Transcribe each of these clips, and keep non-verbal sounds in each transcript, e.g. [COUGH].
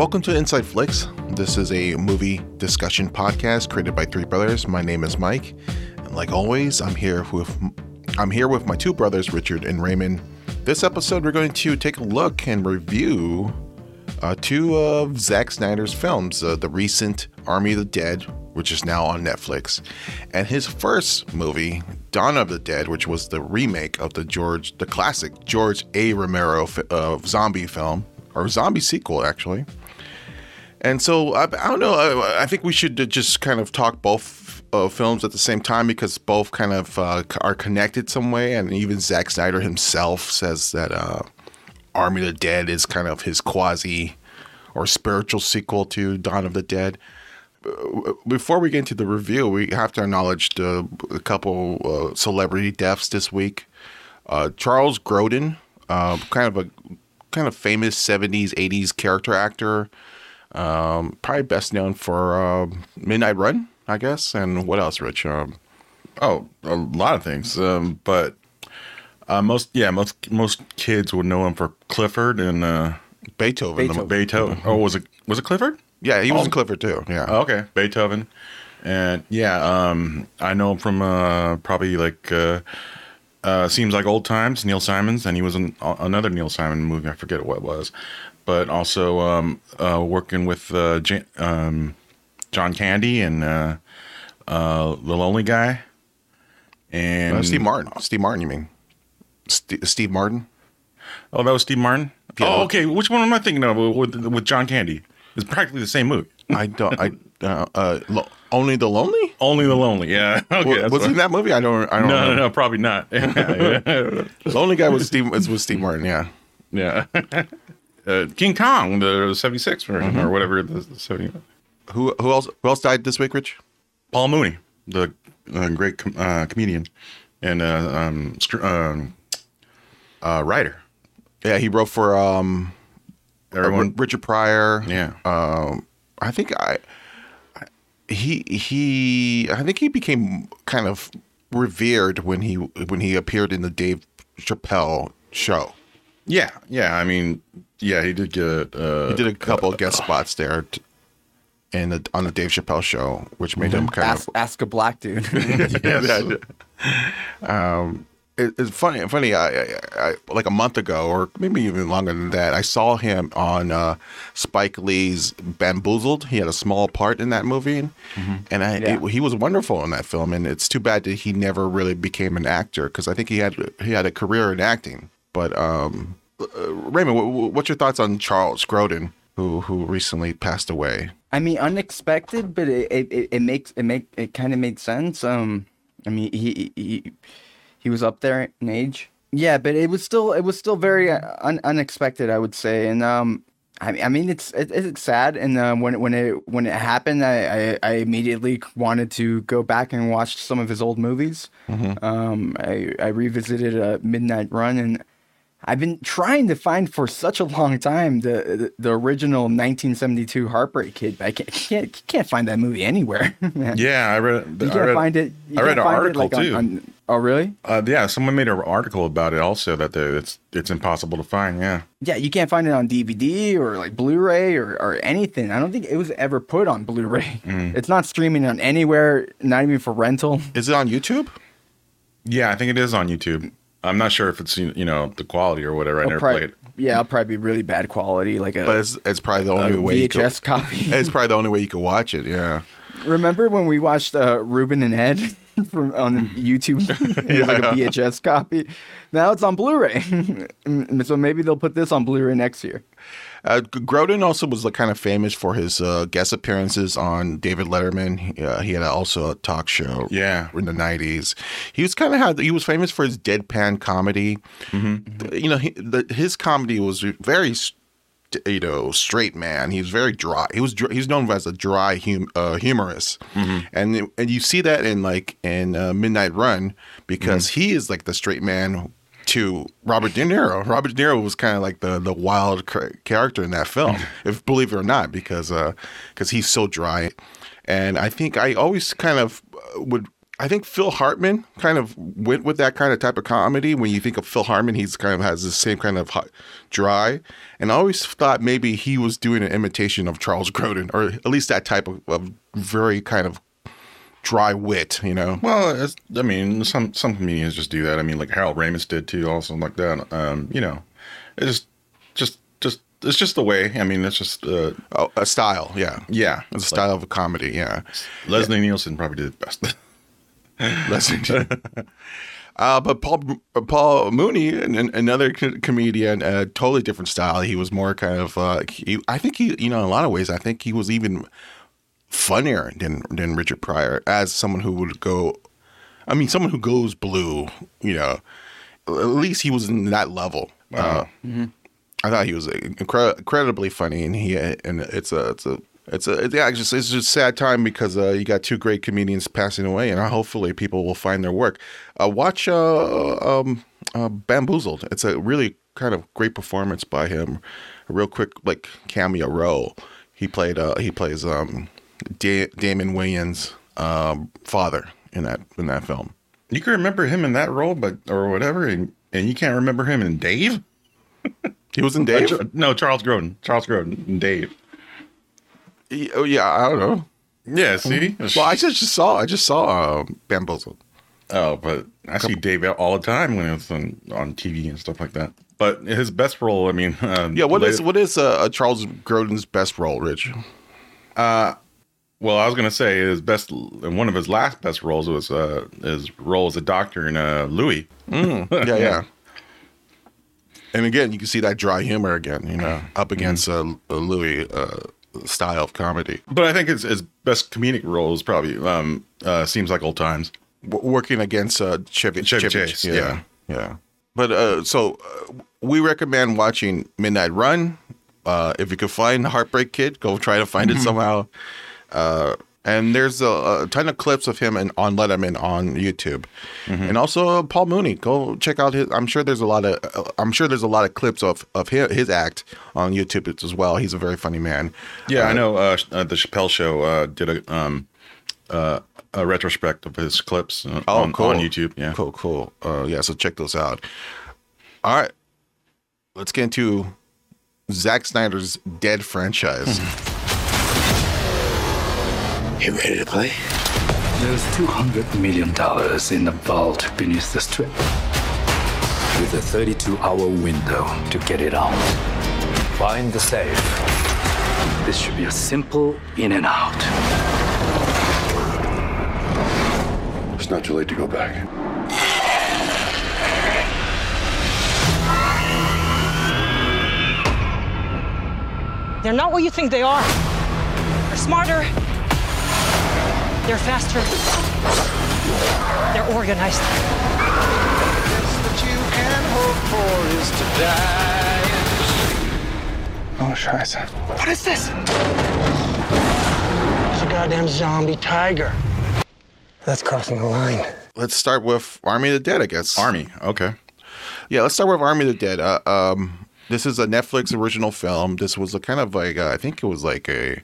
Welcome to Inside Flicks. This is a movie discussion podcast created by three brothers. My name is Mike, and like always, I'm here with I'm here with my two brothers, Richard and Raymond. This episode, we're going to take a look and review uh, two of Zack Snyder's films: uh, the recent Army of the Dead, which is now on Netflix, and his first movie, Dawn of the Dead, which was the remake of the George, the classic George A. Romero fi- uh, zombie film or zombie sequel, actually. And so I, I don't know. I, I think we should just kind of talk both uh, films at the same time because both kind of uh, are connected some way. And even Zack Snyder himself says that uh, Army of the Dead is kind of his quasi or spiritual sequel to Dawn of the Dead. Uh, Before we get into the review, we have to acknowledge the, a couple uh, celebrity deaths this week. Uh, Charles Grodin, kind of a kind of famous 70s 80s character actor um, probably best known for uh, midnight run i guess and what else rich um, Oh, a lot of things. Um, but uh, most, yeah, most most kids would know him for Clifford and uh, beethoven, the- Beethoven. Beethoven. Oh, was it was it Clifford? yeah he was Oh. in clifford too yeah Oh, okay, Beethoven. And yeah, um, I know him from uh, probably like uh, uh, seems like old times. Neil Simons, and he was in another Neil Simon movie. I forget what it was, but also um, uh, working with uh, Jan- um, John Candy and uh, uh, the Lonely Guy. And Uh, steve martin steve martin you mean St- steve martin Oh, that was Steve Martin. Yeah. Oh, okay. Which one am I thinking of with with John Candy? It's practically the same movie. i don't i uh, uh, lo- only the lonely Only the Lonely. Yeah. [LAUGHS] Okay. Wa- was he in that movie i don't i don't No, know no, no, probably not. [LAUGHS] yeah. lonely guy was steve was, was steve martin yeah yeah. [LAUGHS] Uh, King Kong, the '76 version, Mm-hmm. or whatever. The, the 70, who who else who else died this week rich Paul Mooney, the uh, great com- uh, comedian and uh, um, um, uh, writer. yeah he wrote for um Everyone. richard pryor yeah. um, I think I, I- he he I think he became kind of revered when he when he appeared in the Dave Chappelle show. yeah. Yeah. I mean, yeah, he did get. Uh, He did a couple of guest spots there t- in the on the Dave Chappelle show, which made him kind Ask, ask a black dude. [LAUGHS] of. um, it, it's funny. Funny. I, I, I like a month ago, or maybe even longer than that, I saw him on uh, Spike Lee's Bamboozled. He had a small part in that movie, and I, Yeah. it- he was wonderful in that film. And it's too bad that he never really became an actor because I think he had he had a career in acting. But um, uh, Raymond, wh- wh- what's your thoughts on Charles Grodin, who who recently passed away? I mean, unexpected, but it it, it, makes it make it kind of made sense. Um, I mean, he he he was up there in age. Yeah, but it was still it was still very uh, un, unexpected, I would say. And um, I mean, I mean, it's it, it's sad. And uh, when it- when it when it happened, I, I I immediately wanted to go back and watch some of his old movies. Um, I I revisited uh, Midnight Run and. I've been trying to find for such a long time the the, the original 1972 Heartbreak Kid. but I can't can't, can't find that movie anywhere. [LAUGHS] yeah, I read. you I can't read, find it. you I read an article, like, on- too. on- oh, really? Uh, yeah, someone made an article about it also that the, it's it's impossible to find. Yeah. Yeah, you can't find it on DVD or like Blu-ray or, or anything. I don't think it was ever put on Blu-ray. Mm. It's not streaming on anywhere, not even for rental. Is it on YouTube? Yeah, I think it is on YouTube. I'm not sure if it's you you know the quality or whatever. I It'll never probably- played it. Yeah, it'll probably be really bad quality, like a, But it's it's probably the only way. You could, VHS copy. [LAUGHS] it's probably the only way you could watch it. Yeah. Remember when we watched uh, Rubin and Ed [LAUGHS] from on YouTube? [LAUGHS] it was like a VHS copy. Now it's on Blu-ray. so maybe they'll put this on Blu-ray next year. Uh, also was like, kind of famous for his uh, guest appearances on David Letterman. He, uh, he had also a talk show. Yeah. in the nineties, he was kind of had. He was famous for his deadpan comedy. Mm-hmm. You know, he, the, his comedy was very, you know, straight man. He was very dry. He was he's known as a dry hum, uh, humorist, Mm-hmm. and and you see that in like in uh, Midnight Run because Mm-hmm. he is like the straight man to Robert De Niro. Robert De Niro was kind of like the the wild character in that film, [LAUGHS] if believe it or not, because because he's so dry. And I think I always kind of uh, would I think Phil Hartman kind of went with that kind of type of comedy. When you think of Phil Hartman, he's kind of has the same kind of hot, dry. And I always thought maybe he was doing an imitation of Charles Grodin, or at least that type of, of very kind of dry wit, you know? Well, I mean, some some comedians just do that. I mean, like Harold Ramis did too, also like that. Um, you know, it's just just just it's just the way. I mean, it's just uh, Oh, a style, yeah. yeah. It's a style of a comedy, yeah. Leslie Nielsen probably did it best. [LAUGHS] Leslie. [LAUGHS] Uh, but Paul uh, Paul Mooney, an, an- another co- comedian, a totally different style. He was more kind of. Uh, he, I think he, you know, in a lot of ways, I think he was even funnier than than Richard Pryor as someone who would go. I mean, someone who goes blue. You know, at least he was in that level. Uh, I thought he was incre- incredibly funny, and he and it's a it's a it's a yeah, it's just it's just a sad time because uh, you got two great comedians passing away, and hopefully people will find their work. Uh, watch uh, um, uh, Bamboozled. It's a really kind of great performance by him. A real quick like cameo role. He played uh, he plays um, da- Damon Wayans' um, father in that in that film. you can remember him in that role, but or whatever, and, and you can't remember him in Dave. [LAUGHS] He was in Uh, Dave. [LAUGHS] No, Charles Grodin. Charles Grodin in Dave. He- oh yeah, I don't know. Yeah, see. Well, I just, just saw I just saw uh, Bamboozled. Oh, but I see Dave all the time when it's on, on TV and stuff like that. But his best role, I mean, [LAUGHS] um, Yeah, what is later- what is uh, Charles Grodin's best role, Rich? Well, I was gonna say his best, one of his last best roles was uh, his role as a doctor in uh, Louie. [LAUGHS] Yeah, yeah. And again, you can see that dry humor again, you know, up against uh, Louis uh, style of comedy. But I think his, his best comedic role is probably um, uh, seems like old times. W- working against uh, Chevy, Chevy Chase, yeah, yeah. yeah. But uh, so uh, we recommend watching Midnight Run. Uh, if you can find Heartbreak Kid, go try to find it somehow. Uh, and there's a, a ton of clips of him in, on Letterman on YouTube, and also uh, Paul Mooney. Go check out his. I'm sure there's a lot of. Uh, I'm sure there's a lot of clips of of his, his act on YouTube as well. He's a very funny man. Yeah, I Uh, know. Uh, the Chappelle Show uh, did a um, uh, a retrospect of his clips Oh, on, cool. on YouTube. Yeah, Cool, cool. Uh, yeah, so check those out. All right. Let's get into Zack Snyder's Dead franchise. [LAUGHS] You ready to play? There's $200 million in the vault beneath the strip. With a 32 hour window to get it out. Find the safe. This should be a simple in and out. It's not too late to go back. They're not what you think they are. They're smarter. They're faster. They're organized. Oh, scheiße. What is this? It's a goddamn zombie tiger. That's crossing the line. Let's start with Army of the Dead, I guess. Army. Okay. Yeah, let's start with Army of the Dead. Uh, um, this is a Netflix original film. This was a kind of like, uh, I think it was like a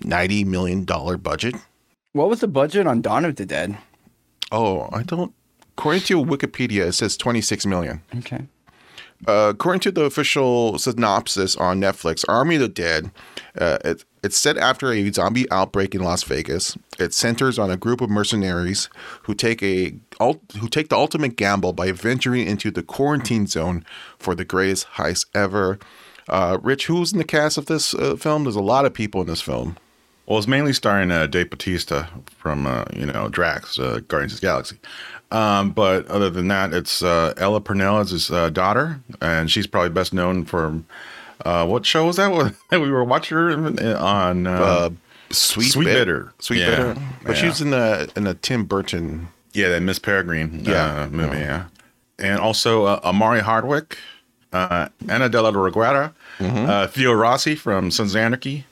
$90 million budget. What was the budget on Dawn of the Dead? Oh, I don't. According to Wikipedia, it says 26 million. Okay. Uh, according to the official synopsis on Netflix, Army of the Dead, uh, it, it's set after a zombie outbreak in Las Vegas. It centers on a group of mercenaries who take a who take the ultimate gamble by venturing into the quarantine zone for the greatest heist ever. Uh, Rich, who's in the cast of this uh, film? There's a lot of people in this film. Well, it's mainly starring uh, Dave Batista from uh, you know Drax, uh, Guardians of the Galaxy. Um, but other than that, it's uh, Ella Purnell is his uh, daughter, and she's probably best known for uh, what show was that? [LAUGHS] we were watching her on uh, Uh, Sweet, Sweet Bit- Bitter. Sweet Yeah. Bitter. But Yeah. was in the in the Tim Burton. yeah, that Miss Peregrine Yeah. uh, movie. Yeah, and also uh, Omari Hardwick, uh, Ana de la Reguera, Mm-hmm. uh, Theo Rossi from Sons of Anarchy.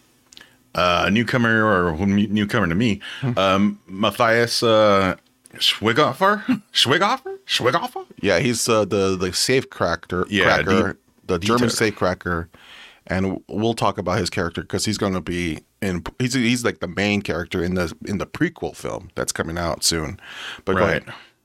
Uh, a newcomer or newcomer to me, Hmm. um, Matthias uh, Schwigoffer, Schwigoffer, Schwigoffer. Yeah, he's uh, the the safe cracker, Yeah, cracker, D- the German safe cracker, and we'll talk about his character because he's going to be in. he's he's like the main character in the in the prequel film that's coming out soon. But Right.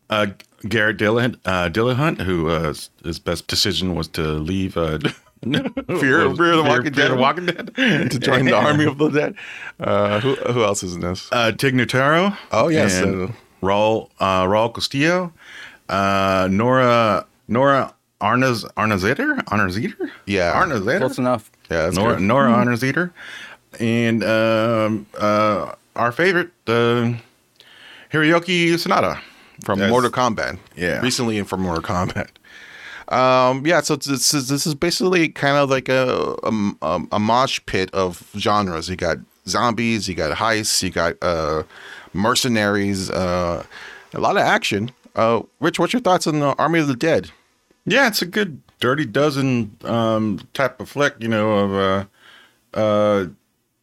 Uh, Garrett Dillahunt, uh, Dillahunt, who uh, his best decision was to leave uh, [LAUGHS] Fear, was Fear of the Walking Fear Dead. of the Walking Dead [LAUGHS] to join the army of the [LAUGHS] dead. Uh, who who else is in this? Uh, Tig Notaro. Oh, yes, and uh, Raul uh, Raul Castillo. Uh, Nora Nora Arnaz Arnezeder Arnezeder. Yeah. Arnezeder. Close enough. Yeah, that's Nora good. Nora Arnezeder, and um, uh, our favorite uh, Hiroyuki Sanada from That's- Mortal Kombat. Yeah. recently and from Mortal Kombat. Um, yeah, so this is this is basically kind of like a a, a, mosh pit of genres. You got zombies, you got heists, you got uh, mercenaries, uh, a lot of action. Uh, Rich, what's your thoughts on the Army of the Dead? Yeah, it's a good dirty dozen um, type of flick, you know, of uh, uh,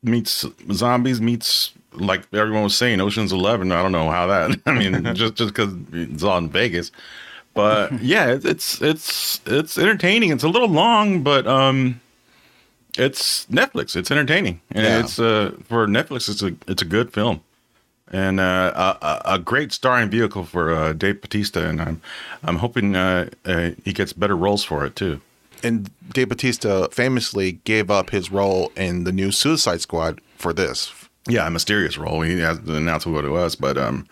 meets zombies meets like everyone was saying, Ocean's Eleven. I don't know how that. [LAUGHS] I mean, [LAUGHS] just just because it's all in Vegas, but [LAUGHS] yeah, it's it's it's entertaining. It's a little long, but um, it's Netflix. It's entertaining, and Yeah. it's uh for Netflix. It's a it's a good film. And uh, a, a- great starring vehicle for uh, Dave Batista, and I'm I'm hoping uh, uh, he gets better roles for it too. And Dave Batista famously gave up his role in the new Suicide Squad for this. Yeah, a mysterious role. He hasn't announced what it was, but um,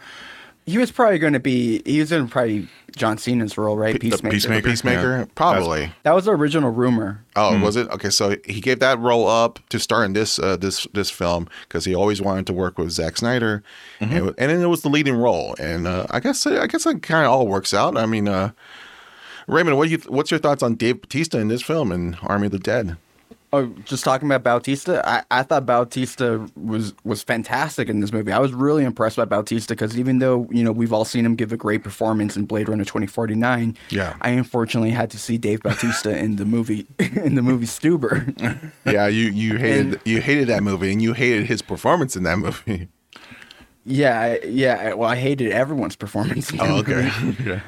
He was probably going to be. He was in probably John Cena's role, right? The Peacemaker. Peacemaker. Peacemaker, Yeah. probably. That was the original rumor. Oh, was it okay? So he gave that role up to star in this uh, this this film because he always wanted to work with Zack Snyder, and, it- and then it was the leading role. And uh, I guess I guess it kind of all works out. I mean, uh, Raymond, what do you what's your thoughts on Dave Batista in this film and Army of the Dead? Oh, just talking about Bautista, I, I thought Bautista was was fantastic in this movie. I was really impressed by Bautista because even though you know we've all seen him give a great performance in Blade Runner twenty forty nine, Yeah. I unfortunately had to see Dave Bautista in the movie [LAUGHS] in the movie Stuber. [LAUGHS] Yeah, you you hated And- you hated that movie, and you hated his performance in that movie. yeah, yeah. Well, I hated everyone's performance. In Oh, okay. [LAUGHS] yeah.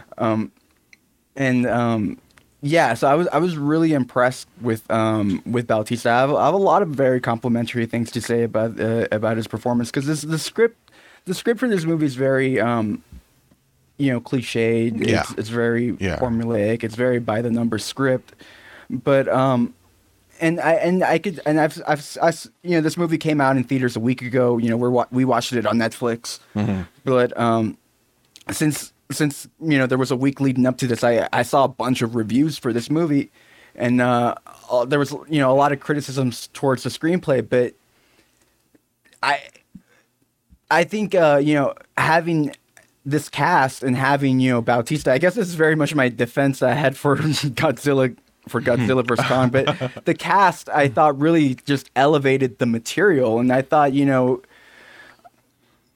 and um, yeah, so I was I was really impressed with um, with Bautista. I have, I have a lot of very complimentary things to say about uh, about his performance because this the script the script for this movie is very um, you know cliched. Yeah. It's, it's very Yeah. formulaic. It's very by the number script, but um, and I and I could and I've I've I you know this movie came out in theaters a week ago. You know we're we watched it on Netflix, mm-hmm. but um, since since you know there was a week leading up to this, I I saw a bunch of reviews for this movie, and uh, uh, there was you know a lot of criticisms towards the screenplay, but I I think uh, you know having this cast and having you know Bautista, I guess this is very much my defense I had for [LAUGHS] Godzilla for Godzilla vs Kong, but [LAUGHS] the cast I thought really just elevated the material, and I thought you know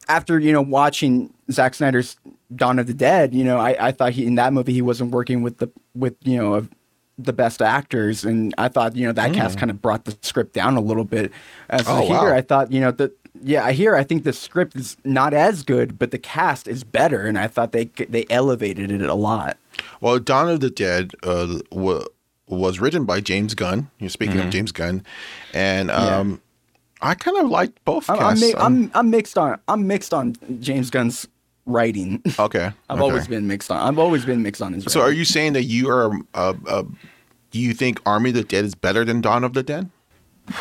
after you know watching Zack Snyder's Dawn of the Dead, you know I, I thought he in that movie he wasn't working with the with you know of the best actors, and I thought you know that cast kind of brought the script down a little bit. As Oh, here, wow. I thought you know that yeah, I hear I think the script is not as good, but the cast is better, and I thought they they elevated it a lot. Well, Dawn of the Dead uh, wa was written by James Gunn. You're speaking of James Gunn, and um, I kind of liked both I'm I'm, I'm I'm mixed on I'm mixed on James Gunn's writing. okay. [LAUGHS] I've okay. always been mixed on. I've always been mixed on his. So, are you saying that you are? Uh, uh, you think Army of the Dead is better than Dawn of the Dead?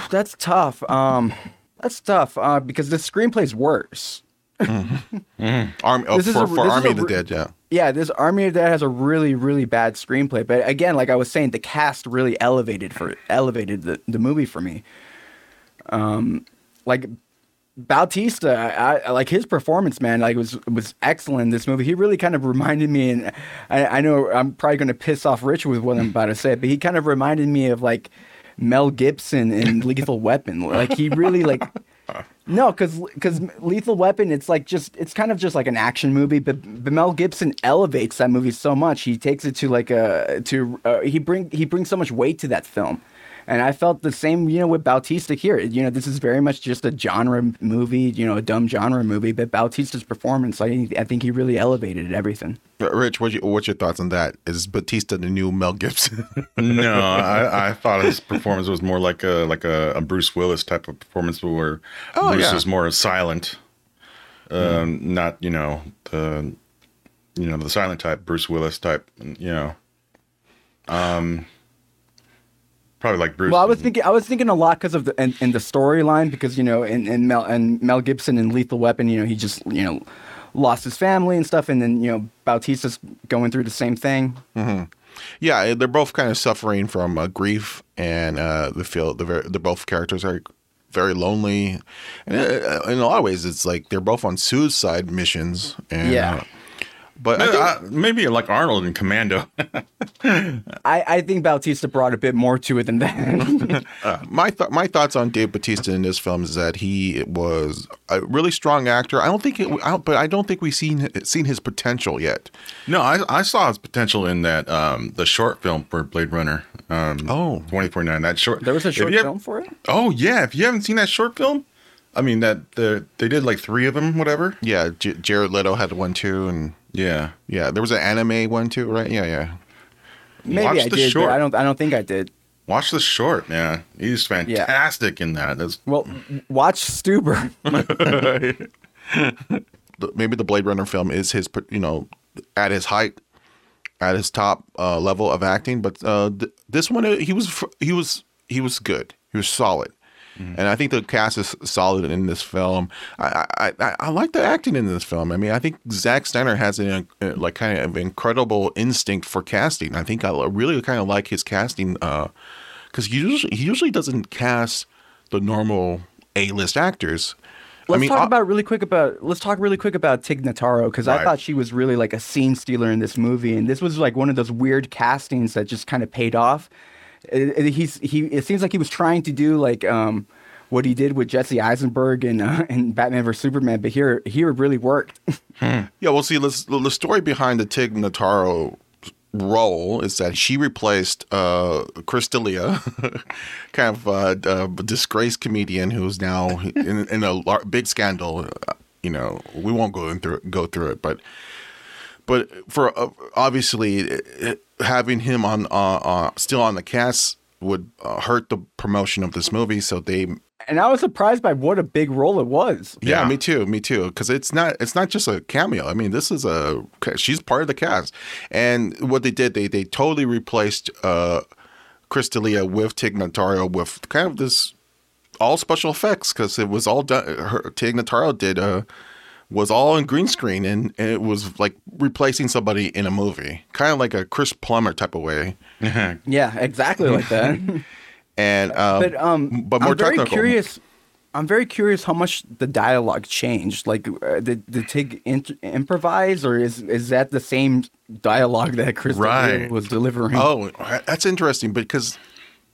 That's tough. Um, that's tough. Uh, because the screenplay's worse. [LAUGHS] Army oh, for, a- for Army a of the Dead, yeah. Yeah, this Army of the Dead has a really, really bad screenplay. But again, like I was saying, the cast really elevated for elevated the, the movie for me. Um, like Bautista, I, I like his performance, man. Like was was excellent in this movie. He really kind of reminded me, and I, I know I'm probably going to piss off Rich with what I'm about to say, but he kind of reminded me of like Mel Gibson in [LAUGHS] Lethal Weapon. Like he really like. No, because because Lethal Weapon, it's like just it's kind of just like an action movie, but, but Mel Gibson elevates that movie so much. He takes it to like a to uh, he bring he brings so much weight to that film, And I felt the same, you know, with Bautista here. You know, this is very much just a genre movie, you know, a dumb genre movie. But Bautista's performance, I, I think he really elevated everything. But Rich, what's your, what's your thoughts on that? Is Batista the new Mel Gibson? [LAUGHS] no, I, I thought his performance was more like a like a, a Bruce Willis type of performance, where Oh, Bruce yeah. is more silent, um, not you know the you know the silent type Bruce Willis type. You know, um, probably like Bruce. Well, I was thinking, I was thinking a lot because of the and, in the storyline because you know, and, in Mel and Mel Gibson in Lethal Weapon, you know, he just you know lost his family and stuff, and then you know Bautista's going through the same thing. yeah, they're both kind of suffering from uh, grief, and uh, the feel the very, the both characters are very lonely, and uh, in a lot of ways, it's like they're both on suicide missions. And, Yeah. uh, but I Maybe, think- I- maybe like Arnold in Commando. I, I think Bautista brought a bit more to it than that. [LAUGHS] my th- my thoughts on Dave Bautista in this film is that he was a really strong actor. I don't think it, I don't, but I don't think we've seen seen his potential yet. no, I, I saw his potential in that um, the short film for Blade Runner. Um, Oh. 2049. That short. there was a short you have- film for it. Oh yeah, if you haven't seen that short film, I mean that the they did like three of them, whatever. Yeah, J- Jared Leto had one too, and Yeah, yeah, there was an anime one too, right? Yeah, yeah. Maybe Watch I the did, short. but I don't. I don't think I did. watch the short, man. He's fantastic in that. That's Well, watch Stuber. [LAUGHS] [LAUGHS] Maybe the Blade Runner film is his, you know, at his height, at his top uh, level of acting. But uh, th- this one, uh, he was he was he was good. He was solid. And I think the cast is solid in this film. I, I, I, I like the acting in this film. I mean, I think Zack Snyder has an uh, like kind of incredible instinct for casting. I think I really kind of like his casting because he usually he usually doesn't cast the normal A list actors. Let's I mean, talk uh, about really quick about let's talk really quick about Tig Notaro because I thought she was really like a scene stealer in this movie, and this was like one of those weird castings that just kind of paid off. It, it- he's he. It seems like he was trying to do like um what he did with Jesse Eisenberg and uh, [LAUGHS] and Batman vs Superman, but here here it really worked. [LAUGHS] Yeah, well, see, let's, the story behind the Tig Notaro role is that she replaced uh, Chris D'Elia, [LAUGHS] kind of uh, a disgraced comedian who's now in, in a lar- big scandal. Uh, You know, we won't go through go through it, but but for uh, obviously it, it- having him on uh, uh, still on the cast would uh, hurt the promotion of this movie. So they and I was surprised by what a big role it was. yeah, Yeah. me too, me too. Because it's not it's not just a cameo. I mean, this is a she's part of the cast, and what they did they they totally replaced uh, Chris D'Elia with Tig Notaro with kind of this all special effects because it was all done. Her Tig Notaro did uh was all in green screen and, and it was like replacing somebody in a movie, kind of like a Chris Plummer type of way. [LAUGHS] Yeah, exactly like that. [LAUGHS] And uh, but um, but more I'm very technical. curious. I'm very curious how much the dialogue changed. Like, uh, did, did Tig int- improvise, or is is that the same dialogue that Chris Right. was delivering? Oh, that's interesting because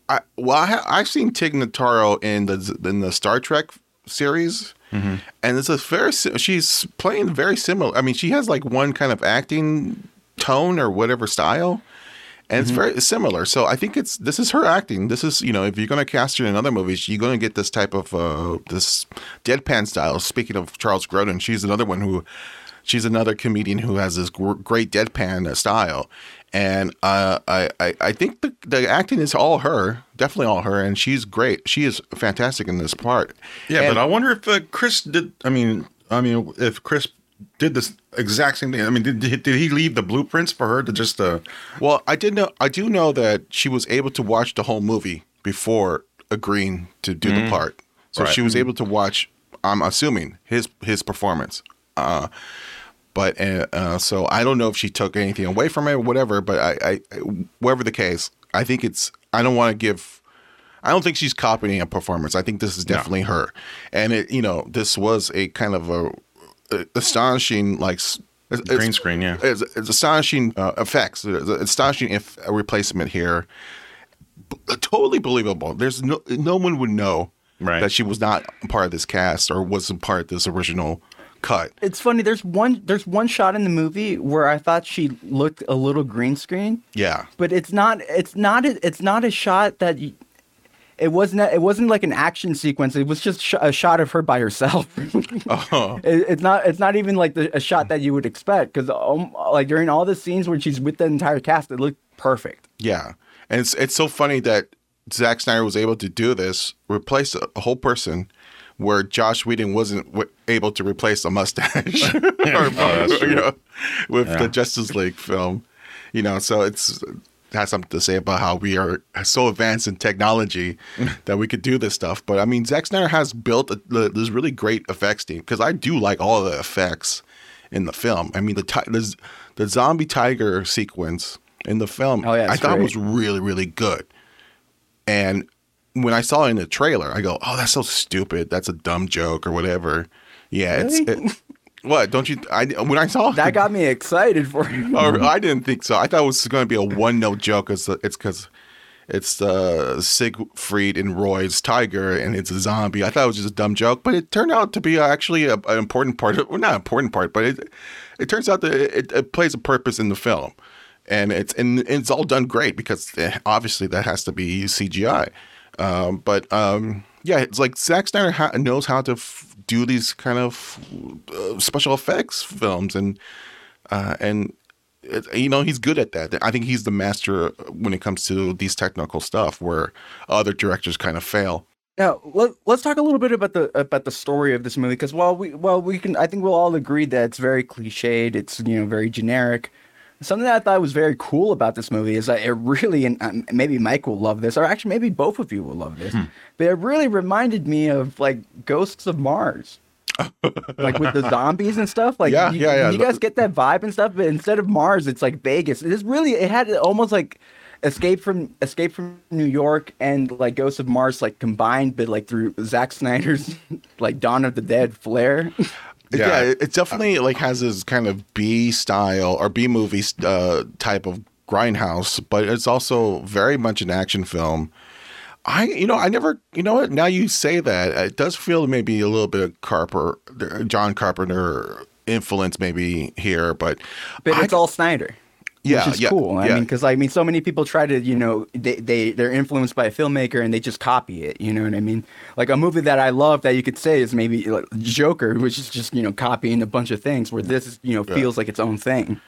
I well I ha- I've seen Tig Notaro in the in the Star Trek series, and it's a very she's playing very similar. I mean, she has like one kind of acting tone or whatever style. And it's very similar, so I think it's this is her acting. This is you know if you're going to cast her in other movies, you're going to get this type of uh, this deadpan style. Speaking of Charles Grodin, she's another one who she's another comedian who has this great deadpan style, and uh, I, I I think the the acting is all her, definitely all her, and she's great. She is fantastic in this part. yeah. And- but I wonder if uh, Chris did. I mean, I mean, if Chris did this exact same thing. I mean, did, did did he leave the blueprints for her to just? Uh, Well, I did know I do know that she was able to watch the whole movie before agreeing to do the part. So Right. she was able to watch. I'm assuming his his performance. Uh, but uh, uh, so I don't know if she took anything away from it or whatever. But I, I whatever the case, I think it's. I don't want to give. I don't think she's copying a performance. I think this is definitely her, and it. You know, this was a kind of a, a astonishing like. it's- Green screen, yeah. it's, it's astonishing uh, effects. It's astonishing if a replacement here. B- totally believable. There's no no one would know Right. that she was not part of this cast or wasn't part of this original cut. It's funny. There's one. There's one shot in the movie where I thought she looked a little green screen, Yeah, but it's not. It's not. A, it's not a shot that. You, it wasn't it wasn't like an action sequence. It was just sh- a shot of her by herself. [LAUGHS] Oh, [LAUGHS] It, it's not it's not even like the, a shot that you would expect because um, like during all the scenes where she's with the entire cast, it looked perfect. Yeah, and it's it's so funny that Zack Snyder was able to do this, replace a, a whole person, where Joss Whedon wasn't w- able to replace a mustache, [LAUGHS] [LAUGHS] or, oh, that's you know, with Yeah. the Justice League film. You know, so it's it has something to say about how we are so advanced in technology [LAUGHS] that we could do this stuff. But I mean, Zack Snyder has built a, the, this really great effects team because I do like all the effects in the film. I mean, the ti- the, the zombie tiger sequence in the film, Oh, yeah, I thought great. was really really good. And when I saw it in the trailer, I go, "Oh, that's so stupid. That's a dumb joke or whatever." Yeah, it's it, what don't you? I when I saw [LAUGHS] That got me excited for [LAUGHS] it. or I didn't think so. I thought it was going to be a one note joke. It's it's because it's uh, Siegfried and Roy's tiger and it's a zombie. I thought it was just a dumb joke, but it turned out to be actually a, an important part. Of, well, not an important part, but it it turns out that it, it plays a purpose in the film, and it's and it's all done great because eh, obviously that has to be CGI. Um, but um, yeah, it's like Zack Snyder ha- knows how to f- do these kind of uh, special effects films and uh, and it, you know he's good at that. I think he's the master when it comes to these technical stuff, where other directors kind of fail. Now let, let's talk a little bit about the about the story of this movie because while we well we can I think we'll all agree that it's very cliched. It's you know very generic. Something that I thought was very cool about this movie is that it really and um, maybe Mike will love this or actually maybe both of you will love this, but it really reminded me of like Ghosts of Mars. [LAUGHS] like with the zombies and stuff, like Yeah, you, yeah, yeah. you guys get that vibe and stuff. But instead of Mars, it's like Vegas. It is really it had almost like Escape from Escape from New York and like Ghosts of Mars like combined, but like through Zack Snyder's [LAUGHS] like Dawn of the Dead flair. [LAUGHS] Yeah, Yeah. it, it definitely like has this kind of B style or B movie uh, type of grindhouse, but it's also very much an action film. I, you know, I never, you know what? Now you say that, it does feel maybe a little bit of Carper, John Carpenter influence maybe here, but but I- it's all Snyder. Yeah, which is yeah, cool. I mean, because I mean, so many people try to, you know, they they they're influenced by a filmmaker and they just copy it. You know what I mean? Like a movie that I love that you could say is maybe like Joker, which is just you know copying a bunch of things. Where this you know feels like its own thing.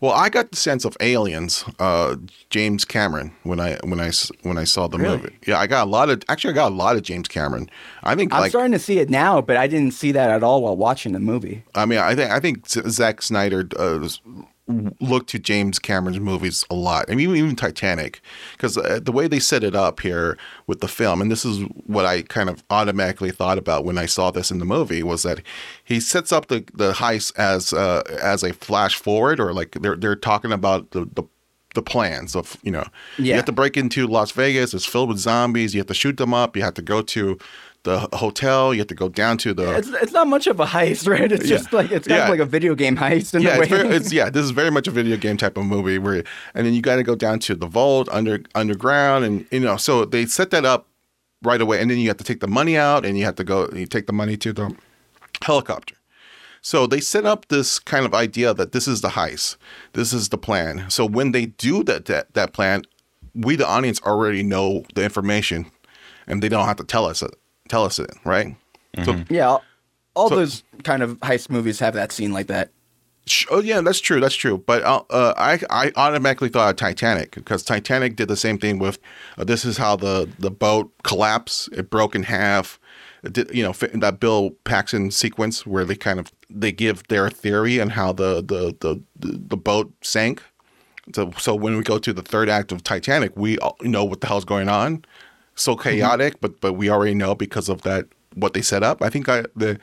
Well, I got the sense of Aliens, uh, James Cameron when I when I when I saw the Really? movie. Yeah, I got a lot of actually I got a lot of James Cameron. I think I'm like starting to see it now, but I didn't see that at all while watching the movie. I mean I think I think Zack Snyder uh, looked to James Cameron's movies a lot. I mean even, even Titanic because uh, the way they set it up here with the film and this is what I kind of automatically thought about when I saw this in the movie was that he sets up the the heist as uh, as a flash forward or like they're they're talking about the the the plans of you know yeah. you have to break into Las Vegas. It's filled with zombies. You have to shoot them up. You have to go to the hotel. You have to go down to the It's it's not much of a heist, [LAUGHS] right? It's Yeah. just like it's kind Yeah. of like a video game heist in yeah, a way. it's very, it's [LAUGHS] yeah. This is very much a video game type of movie where, and then you got to go down to the vault under underground, and you know, so they set that up right away, and then you have to take the money out, and you have to go, you take the money to the helicopter. So they set up this kind of idea that this is the heist, this is the plan. So when they do that that, that plan, we the audience already know the information, and they don't have to tell us tell us it, right? So yeah, all, all So- those kind of heist movies have that scene like that. Sh- Oh yeah, that's true. That's true. But uh, uh, I I automatically thought of Titanic because Titanic did the same thing with uh, this is how the the boat collapsed. It broke in half. It did, you know fit in that Bill Paxton sequence where they kind of they give their theory on how the the the the, the boat sank. So so when we go to the third act of Titanic, we all know what the hell's going on. So chaotic, but but we already know because of that what they set up. I think I the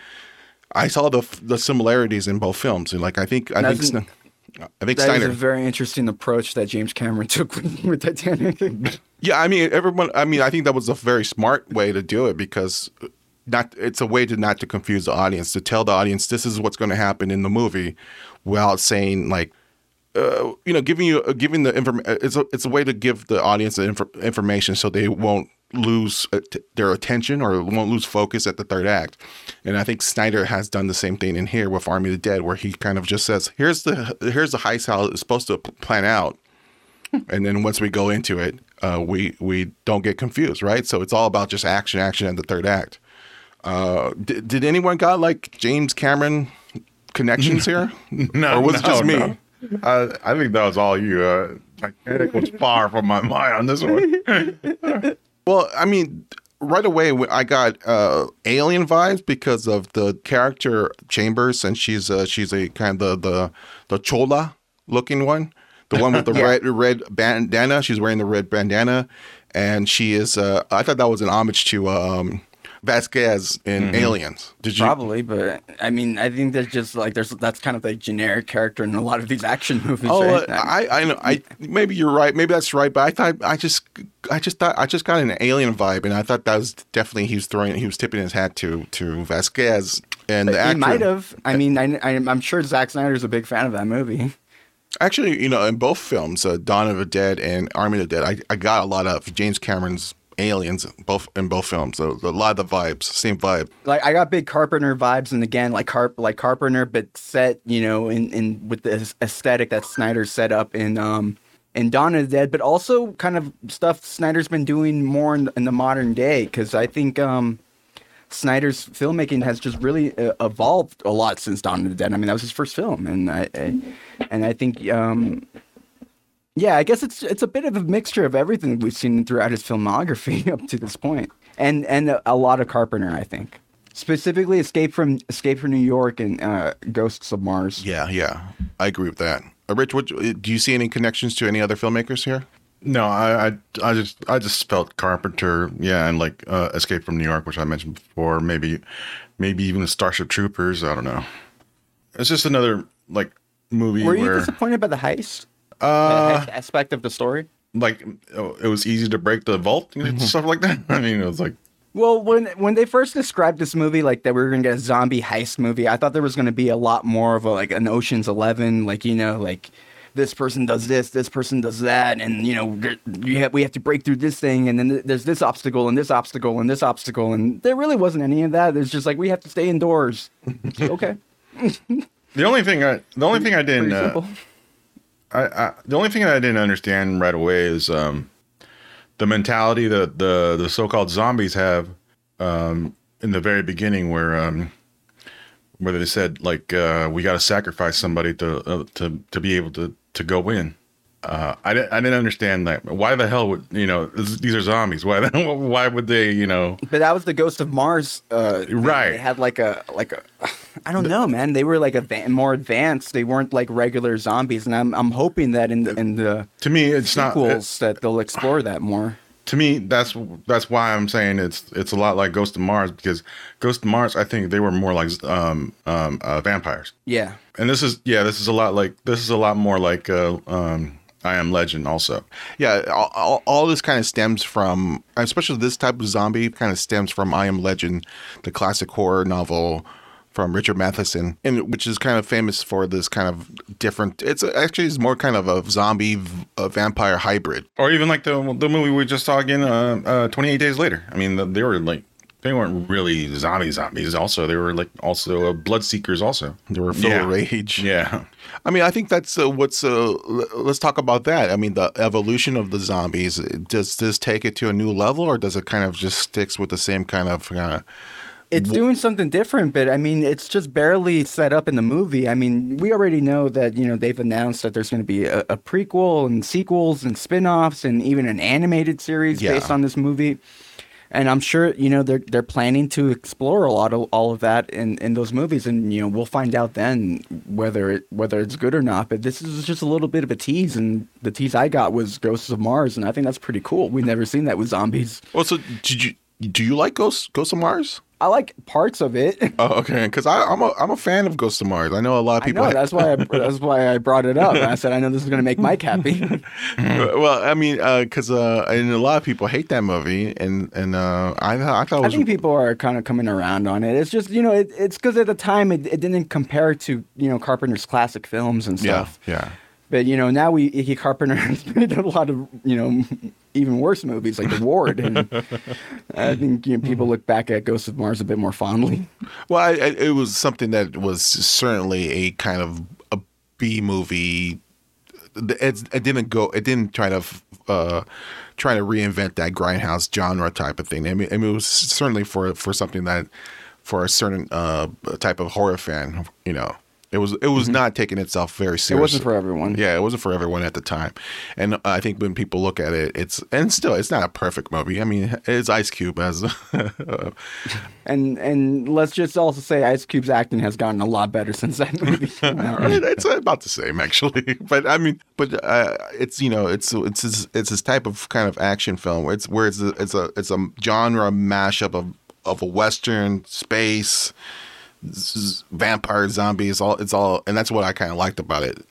I saw the the similarities in both films, like I think I think That's- I think That is Steiner. a very interesting approach that James Cameron [LAUGHS] took with, with Titanic. yeah, I mean everyone. I mean I think that was a very smart way to do it because not it's a way to not to confuse the audience to tell the audience this is what's going to happen in the movie, without saying like. Uh, you know, giving you uh, giving the information it's a it's a way to give the audience the inf- information so they won't lose uh, their attention or won't lose focus at the third act. And I think Snyder has done the same thing in here with Army of the Dead, where he kind of just says, "Here's the here's the heist how it's supposed to plan out." [LAUGHS] and then once we go into it, uh, we we don't get confused, right? So it's all about just action, action, and the third act. Uh, did, did anyone got like James Cameron connections [LAUGHS] here? No, or was it no, just me? no. I, I think that was all you. Uh, Titanic was far from my mind on this one. [LAUGHS] Well, I mean, right away when I got uh, alien vibes because of the character Chambers, and she's uh, she's a kind of the the, the chola looking one, the one with the [LAUGHS] red red bandana. She's wearing the red bandana, and she is. Uh, I thought that was an homage to um, Vasquez in Aliens. Did you? Probably, but I mean, I think there's just like there's that's kind of the generic character in a lot of these action movies. Oh, right? uh, I, I know. I maybe you're right. Maybe that's right. But I thought I just, I just thought I just got an alien vibe, and I thought that was definitely he was throwing, he was tipping his hat to to Vasquez and the actor. he might have. I mean, I, I, I'm sure Zack Snyder's a big fan of that movie. Actually, you know, in both films, uh, Dawn of the Dead and Army of the Dead, I, I got a lot of James Cameron's aliens both in both films. So a lot of the vibes, same vibe. Like I got big Carpenter vibes, and again, like Carp, like Carpenter, but set, you know, in in with the aesthetic that Snyder set up in um in Dawn of the Dead, but also kind of stuff Snyder's been doing more in, in the modern day. Because I think um Snyder's filmmaking has just really uh, evolved a lot since Dawn of the Dead. I mean, that was his first film, and I, I and I think um yeah, I guess it's it's a bit of a mixture of everything we've seen throughout his filmography [LAUGHS] up to this point, and and a, a lot of Carpenter, I think. Specifically, Escape from Escape from New York and uh, Ghosts of Mars. Yeah, yeah, I agree with that. Uh, Rich, what, do you see any connections to any other filmmakers here? No, I, I, I just, I just felt Carpenter, yeah, and like uh, Escape from New York, which I mentioned before. Maybe, maybe even Starship Troopers. I don't know. It's just another like movie Were you where, disappointed by the heist? Uh, [LAUGHS] aspect of the story? like, oh, it was easy to break the vault and stuff like that. [LAUGHS] I mean, it was like, Well, when when they first described this movie, like that we were gonna get a zombie heist movie, I thought there was gonna be a lot more of a like an Ocean's Eleven, like you know, like this person does this, this person does that, and you know, you have, we have to break through this thing, and then th- there's this obstacle and this obstacle and this obstacle, and there really wasn't any of that. There's just like we have to stay indoors. [LAUGHS] okay, the only thing I, the only thing I didn't, pretty uh, simple. I, I the only thing that I didn't understand right away is um, the mentality that the the so-called zombies have um, in the very beginning, where um, where they said like uh, we got to sacrifice somebody to uh, to to be able to to go in. Uh, I didn't I didn't understand that. Why the hell would you know this- these are zombies? [LAUGHS] Why why would they you know But that was the Ghost of Mars. Uh. Right. They had like a like a. [SIGHS] I don't know, man. They were like a more advanced. They weren't like regular zombies, and I'm I'm hoping that in the in the to me it's not sequels that they'll explore that more. [SIGHS] to me that's that's why I'm saying it's it's a lot like Ghost of Mars because Ghost of Mars I think they were more like um um uh, vampires Yeah. and this is yeah this is a lot like this is a lot more like uh, um I Am Legend also Yeah, all, all, all this kind of stems from, especially this type of zombie, kind of stems from I Am Legend, the classic horror novel from Richard Matheson, and which is kind of famous for this kind of different. It's actually it's more kind of a zombie a vampire hybrid. or even like the the movie we just saw again uh, uh 28 days later I mean they were like they weren't really zombie zombies also they were like also uh, blood seekers also They were full Yeah. of rage. yeah I mean, I think that's uh, what's. Uh, let's talk about that. I mean, the evolution of the zombies. Does this take it to a new level, or does it kind of just sticks with the same kind of? Uh, It's doing something different, but I mean, it's just barely set up in the movie. I mean, we already know that, you know, they've announced that there's going to be a, a prequel and sequels and spin offs and even an animated series Yeah. based on this movie. And I'm sure, you know, they're they're planning to explore a lot of all of that in, in those movies, and you know we'll find out then whether it whether it's good or not. But this is just a little bit of a tease, and the tease I got was Ghosts of Mars, and I think that's pretty cool. We've never seen that with zombies. well, so did you? Do you like Ghosts Ghosts of Mars? I like parts of it. [LAUGHS] Oh, okay. Because I'm a I'm a fan of Ghost of Mars. I know a lot of I people. know that's why I, [LAUGHS] that's why I brought it up. And I said I know this is going to make Mike happy. [LAUGHS] well, I mean, because uh, and a lot of people hate that movie, and and uh, I I thought it I was think people are kind of coming around on it. It's just you know it, it's because at the time it, it didn't compare to you know Carpenter's classic films and yeah stuff. yeah. But you know now we Icky Carpenter [LAUGHS] has made a lot of you know even worse movies like The Ward, and I think you know, people look back at Ghost of Mars a bit more fondly. Well, I, I, it was something that was certainly a kind of a B movie it's, it didn't go. It didn't try to uh, try to reinvent that grindhouse genre type of thing. I mean, I mean, it was certainly for for something that for a certain uh, type of horror fan, you know. It was it was not taking itself very seriously. Mm-hmm. It wasn't for everyone. Yeah, it wasn't for everyone at the time. And I think when people look at it, it's and still it's not a perfect movie. I mean, it's Ice Cube as [LAUGHS] And and let's just also say Ice Cube's acting has gotten a lot better since that [LAUGHS] movie it's about the same actually. [LAUGHS] But I mean, but uh, it's you know it's it's this, it's this type of kind of action film. It's where it's a, it's a it's a genre mashup of of a western space vampire zombies all it's all and that's what i kind of liked about it.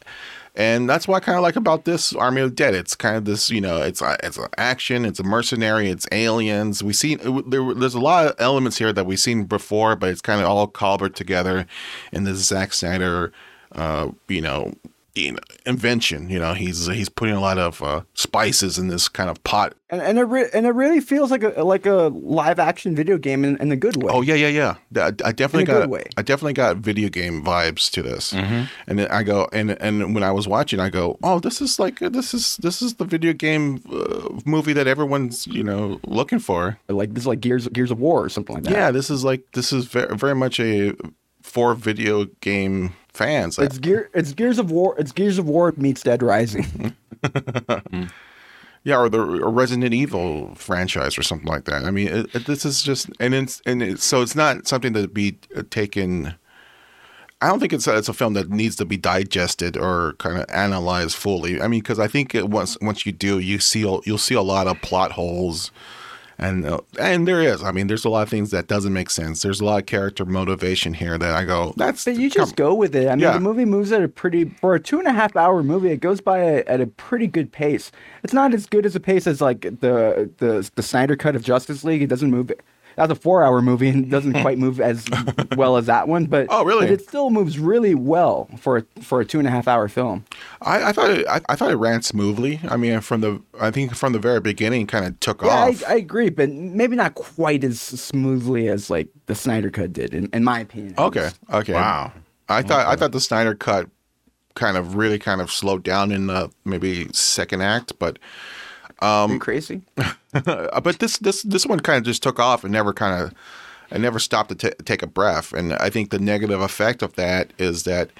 And that's what i kind of like about this army of the dead. It's kind of this you know it's a, it's an action it's a mercenary it's aliens. We see there, there's a lot of elements here that we've seen before but it's kind of all cobbled together in this Zack snyder uh, you know you know, invention. You know, he's he's putting a lot of uh, spices in this kind of pot. And and it re- and it really feels like a like a live action video game in, in a good way. Oh yeah, yeah, yeah. I, I definitely In a got good way. I definitely got video game vibes to this. And then I go and and when I was watching, I go, oh, this is like this is this is the video game uh, movie that everyone's you know looking for. Like this is like Gears Gears of War or something like that. Yeah, this is like this is very very much a for video game fans. It's Gear it's Gears of War it's Gears of War meets Dead Rising. [LAUGHS] Yeah, or the or Resident Evil franchise or something like that. I mean, it, it- this is just and it's and it's, so it's not something to be uh, taken. I don't think it's a, it's a film that needs to be digested or kind of analyzed fully. I mean, because I think it, once once you do, you see you'll see a lot of plot holes, and uh, and there is. I mean, there's a lot of things that doesn't make sense. There's a lot of character motivation here that I go, that's But you come- just go with it. I mean, Yeah. the movie moves at a pretty for a two and a half hour movie. It goes by a, at a pretty good pace. It's not as good as a pace as like the the the Snyder cut of Justice League. It doesn't move. That's a four hour movie and doesn't [LAUGHS] quite move as well as that one. But Oh, really? But it still moves really well for a, for a two and a half hour film. I, I thought it, I, I thought it ran smoothly. I mean, from the I think from the very beginning, kind of took off. Yeah, I, off. I agree, but maybe not quite as smoothly as like the Snyder cut did, in, in my opinion. Okay. Okay. Wow. I thought I thought the Snyder cut kind of really kind of slowed down in the maybe second act, but Are Um, crazy? [LAUGHS] uh, but this this this one kind of just took off and never kind of I never stopped to ta take a breath. And I think the negative effect of that is that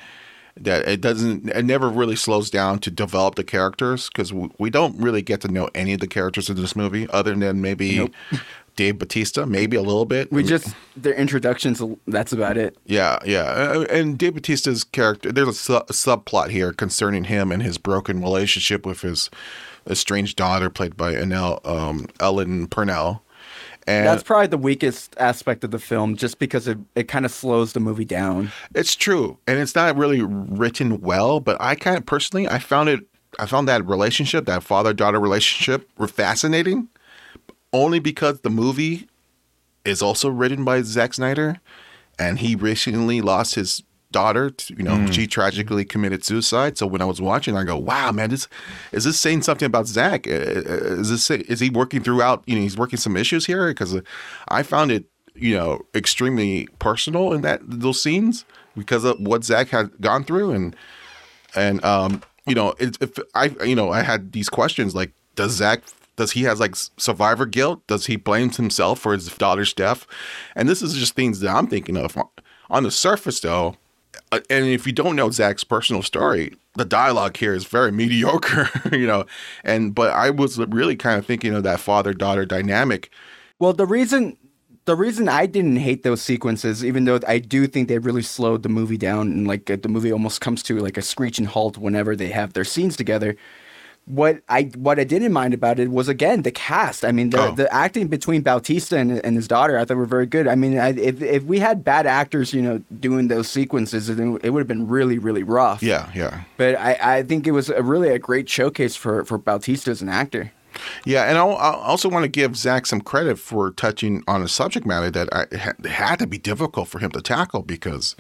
that it doesn't it never really slows down to develop the characters because we, we don't really get to know any of the characters in this movie other than maybe [LAUGHS] Dave Bautista, maybe a little bit. We just their introductions. That's about it. Yeah, yeah, Uh, and Dave Bautista's character. There's a, su- a subplot here concerning him and his broken relationship with his estranged daughter, played by Enel, um, Ella Purnell. And That's probably the weakest aspect of the film, just because it, it kind of slows the movie down. it's true, and it's not really written well. But I kind of personally, I found it. I found that relationship, that father daughter relationship, were fascinating, only because the movie is also written by Zack Snyder, and he recently lost his daughter. You know, she tragically committed suicide. So when I was watching, I go, "Wow, man, this is this saying something about Zack? Uh, uh, Is this is he working throughout? You know, he's working some issues here because I found it, you know, extremely personal in that those scenes because of what Zack had gone through and and um, you know, if I, you know, I had these questions like, does Zack, does he has like survivor guilt? Does he blame himself for his daughter's death? And this is just things that I'm thinking of. On the surface, though, uh, and if you don't know Zack's personal story, the dialogue here is very [LAUGHS] mediocre, [LAUGHS] you know. And but I was really kind of thinking of that father daughter dynamic. Well, the reason the reason I didn't hate those sequences, even though I do think they really slowed the movie down, and like uh, the movie almost comes to like a screeching halt whenever they have their scenes together. What I what I didn't mind about it was again the cast. I mean, the, Oh. the acting between Bautista and, and his daughter, I thought were very good. I mean, I, if if we had bad actors, you know, doing those sequences, then it would have been really really rough. Yeah, yeah. But I, I think it was a really a great showcase for for Bautista as an actor. Yeah, and I also want to give Zack some credit for touching on a subject matter that I, it had- it had to be difficult for him to tackle because,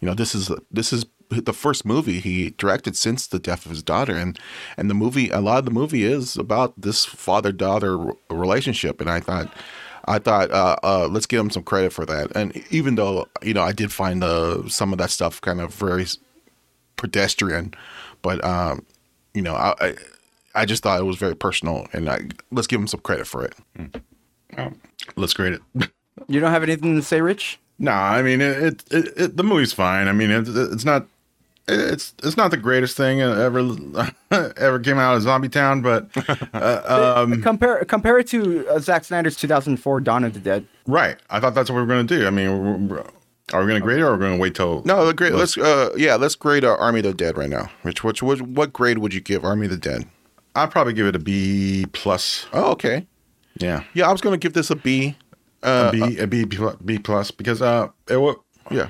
you know, this is this is the first movie he directed since the death of his daughter, and and the movie a lot of the movie is about this father daughter relationship, and I thought. I thought uh, uh, let's give him some credit for that, and even though you know I did find uh, some of that stuff kind of very pedestrian, but um, you know, I, I I just thought it was very personal, and I, let's give him some credit for it. Let's grade it. [LAUGHS] You don't have anything to say, Rich? nah, I mean it, it, it, it. The movie's fine. I mean it, it's not. It's it's not the greatest thing ever [LAUGHS] ever came out of Zombie Town, but [LAUGHS] uh, um, compare compare it to uh, Zack Snyder's 2004 Dawn of the Dead. right. I thought that's what we were going to do. I mean, we're- we're- are we going to grade it or are we going to wait till? No, the grade. Let's uh, yeah, let's grade uh, Army of the Dead right now. Rich, what what what grade would you give Army of the Dead? I'd probably give it a B plus. Oh, okay. Yeah, Yeah, I was gonna give this a B. Uh, a B, a B, pl- B plus because uh, it was. yeah.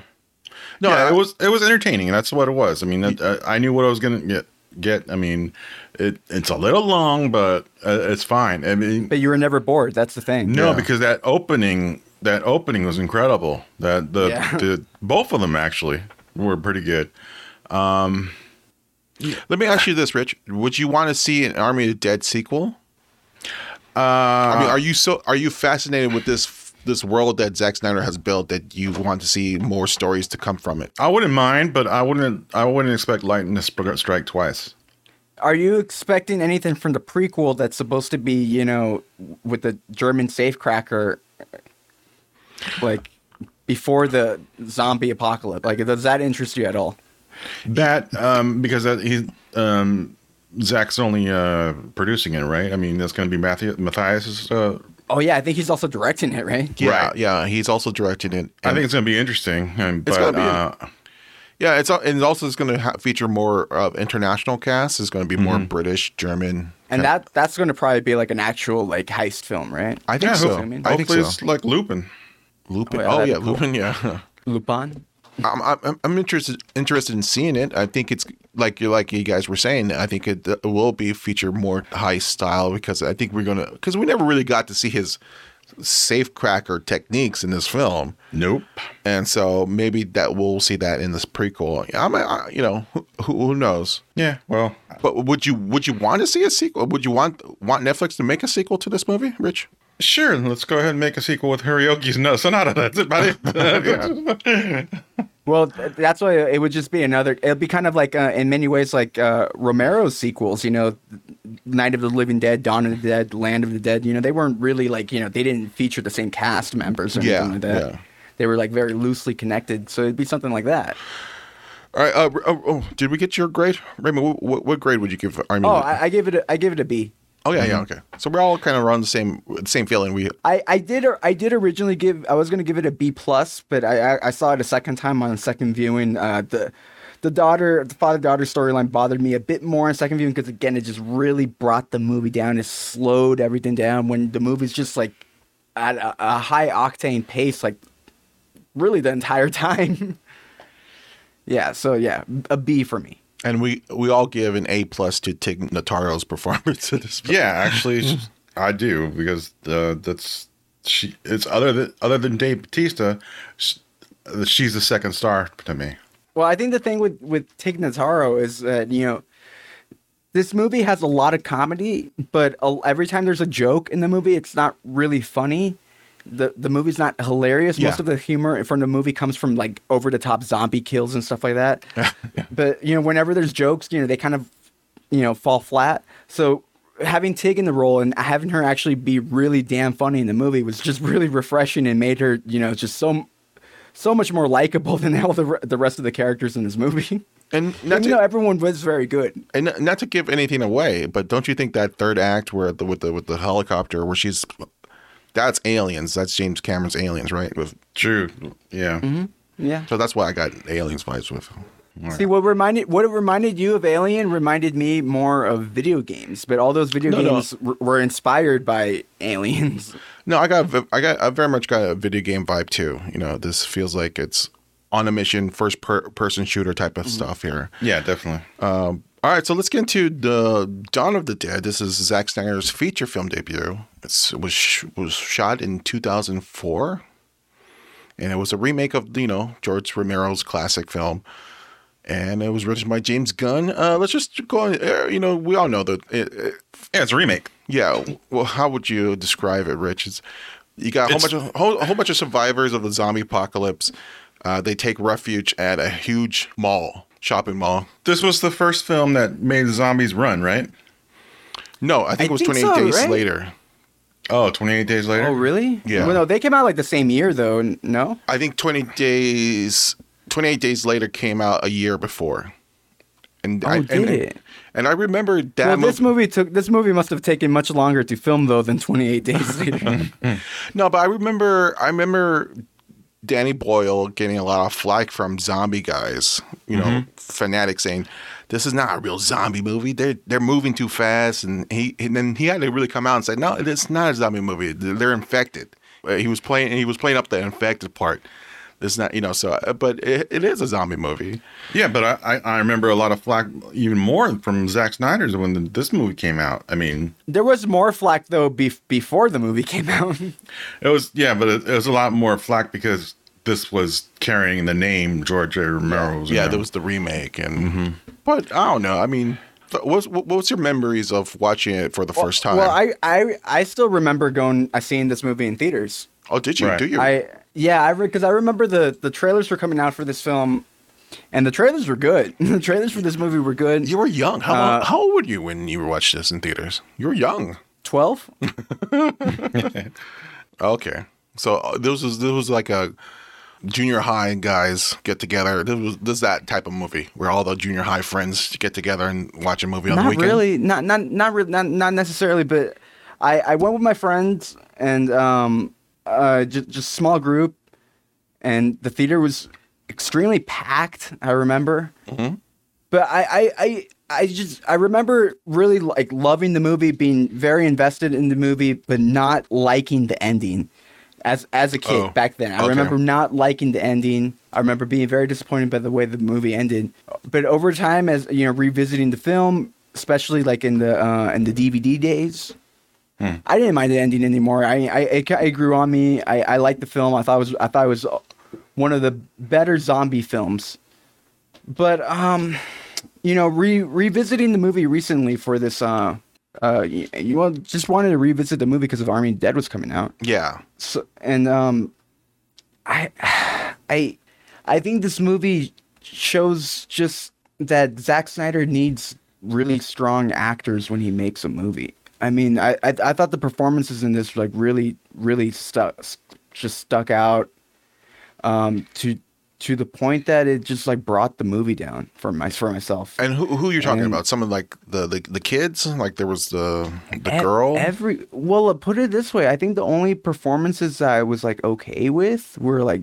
No, I- it was it was entertaining. and That's what it was. I mean, that, uh, I knew what I was gonna get. Get. I mean, it it's a little long, but uh, it's fine. I mean, But you were never bored. That's the thing. no, Yeah. because that opening that opening was incredible. That the, Yeah. the both of them actually were pretty good. Let me ask you this, Rich. Would you want to see an Army of the Dead sequel? Uh, I mean, are you so are you fascinated with this this world that Zack Snyder has built that you want to see more stories to come from it? I wouldn't mind, but I wouldn't. I wouldn't expect lightning to strike twice. Are you expecting anything from the prequel that's supposed to be, you know, with the German safecracker, like before the zombie apocalypse? Like, does that interest you at all? That um, because that he um, Zack's only uh, producing it, right? I mean, that's going to be Matthew Matthias's. Uh, Oh yeah, I think he's also directing it, right? Yeah, Right. yeah. He's also directing it. I think it's going to be interesting. And, It's but, gonna be- uh, yeah, it's al- and it's also is going to ha- feature more of international cast. It's going to be more British, German, And that that's going to probably be like an actual like heist film, right? I think yeah, so. ho- I mean. I think so. it's like Lupin. Lupin. Oh, yeah, Oh, yeah, be cool. Lupin. Yeah. Lupin. I'm, I'm I'm interested interested in seeing it. I think it's like you like you guys were saying. I think it, it will be feature more high style because I think we're gonna because we never really got to see his safe cracker techniques in this film, Nope. and so maybe that we'll see that in this prequel. I'm I, you know who, who knows. Yeah. Well, But would you would you want to see a sequel? Would you want want Netflix to make a sequel to this movie, Rich? sure. Let's go ahead and make a sequel with Hiroyuki Sanada. [LAUGHS] That's it, [LAUGHS] [LAUGHS] buddy. Well, that's why it would just be another. It'd be kind of like, uh, in many ways, like uh, Romero's sequels. You know, Night of the Living Dead, Dawn of the Dead, Land of the Dead. You know, they weren't really like you know they didn't feature the same cast members or Yeah, anything like that. yeah. They were like very loosely connected, so it'd be something like that. All right. Uh, oh, oh, did we get your grade, Raymond? What, what, grade would you give Army? Oh, I, I give it. A, I give it a B. oh yeah, yeah. Okay. So we're all kind of around the same same feeling. We I, I did I did originally give I was gonna give it a B plus, but I, I I saw it a second time on a second viewing. Uh, the the daughter the father daughter storyline bothered me a bit more on second viewing because again it just really brought the movie down. It slowed everything down when the movie's just like at a, a high octane pace, like really the entire [LAUGHS] time. yeah, so yeah, a B for me. And we we all give an A plus to Tig Notaro's performance in this. Film. yeah, actually, [LAUGHS] I do because uh, that's she. It's other than other than Dave Bautista, sh- she's the second star to me. Well, I think the thing with with Tig Notaro is that you know this movie has a lot of comedy, but every time there's a joke in the movie, it's not really funny. The The movie's not hilarious. Most of the humor from the movie comes from like over the top zombie kills and stuff like that. [LAUGHS] But you know, whenever there's jokes, you know, they kind of you know fall flat. So having Tig in the role and having her actually be really damn funny in the movie was just really refreshing and made her you know just so so much more likable than all the the rest of the characters in this movie. [LAUGHS] And not Even though to, everyone was very good. and not- not to give anything away, but don't you think that third act where the with the with the helicopter where she's that's aliens. That's James Cameron's aliens, right? With True. Yeah. Mm-hmm. Mm-hmm. Yeah. so that's why I got aliens vibes with. See what reminded what it reminded you of Alien reminded me more of video games, but all those video No, no. games were inspired by aliens. No, I got v- I got I very much got a video game vibe too. You know, this feels like it's on a mission, first per- person shooter type of mm-hmm. stuff here. Yeah, definitely. Um, all right, so let's get into the Dawn of the Dead. This is Zack Snyder's feature film debut. It's, it was sh- was shot in 2004, and it was a remake of you know George Romero's classic film. And it was written by James Gunn. Uh, let's just go on. uh, You know, we all know that. It, it, yeah, it's a remake. yeah. Well, how would you describe it, Rich? It's, you got a whole It's- bunch of whole, a whole bunch of survivors of the zombie apocalypse. Uh, they take refuge at a huge mall, shopping mall. This was the first film that made zombies run, right? No, I think I it was think 28 so, days right? later. Oh, 28 days later. Oh, really? Yeah. Well, no, they came out like the same year, though. No. I think 20 days 28 days later came out a year before. And Oh, I did and, it? and I remember that well, mo- this movie took. This movie must have taken much longer to film, though, than 28 days later. [LAUGHS] No, but I remember I remember Danny Boyle getting a lot of flack from zombie guys, you know, fanatic saying this is not a real zombie movie. They're they're moving too fast, and he and then he had to really come out and say, no, it's not a zombie movie. They're they're infected. Uh, He was playing he was playing up the infected part. It's not, you know, so uh, but it, it is a zombie movie. Yeah, but I, I, I remember a lot of flack, even more from Zack Snyder's when the, this movie came out. I mean, there was more flack though bef- before the movie came out. [LAUGHS] it was yeah, but it, it was a lot more flack because this was carrying the name George A. Romero's. Yeah, you know. there was the remake, and but I don't know. I mean, th- what's what- what's your memories of watching it for the first time? Well, I, I I still remember going. I seen this movie in theaters. oh, did you? Right. Do you? I yeah, I because I remember the the trailers were coming out for this film, and the trailers were good. [LAUGHS] the trailers for this movie were good. You were young. How, Uh, how old were you when you watched this in theaters? You were young. Twelve. [LAUGHS] [LAUGHS] Okay, so uh, this was this was like a junior high guys get together. This was this is that type of movie where all the junior high friends get together and watch a movie on the not weekend. really. Not not not re- not not necessarily. But I I went with my friends and um uh just just small group, and the theater was extremely packed. I remember. But I, I, I, I just I remember really like loving the movie, being very invested in the movie, but not liking the ending. As as a kid Oh, back then, I okay. remember not liking the ending. I remember being very disappointed by the way the movie ended. But over time, as you know, revisiting the film, especially like in the uh, in the DVD days, I didn't mind the ending anymore. I I it, it grew on me. I I liked the film. I thought it was I thought it was one of the better zombie films. But um, you know, re- revisiting the movie recently for this uh uh you, you just wanted to revisit the movie because of Army Dead was coming out. Yeah, So, and um, I, [SIGHS] I, I think this movie shows just that Zack Snyder needs really strong actors when he makes a movie. I mean, I, I, I thought the performances in this like really, really stuck, just stuck out, um, to to the point that it just like brought the movie down for my for myself. and who who you're talking And- about? Some of like the, the the kids. Like there was the the E- girl. Every well, uh, put it this way, I think the only performances that I was like okay with were like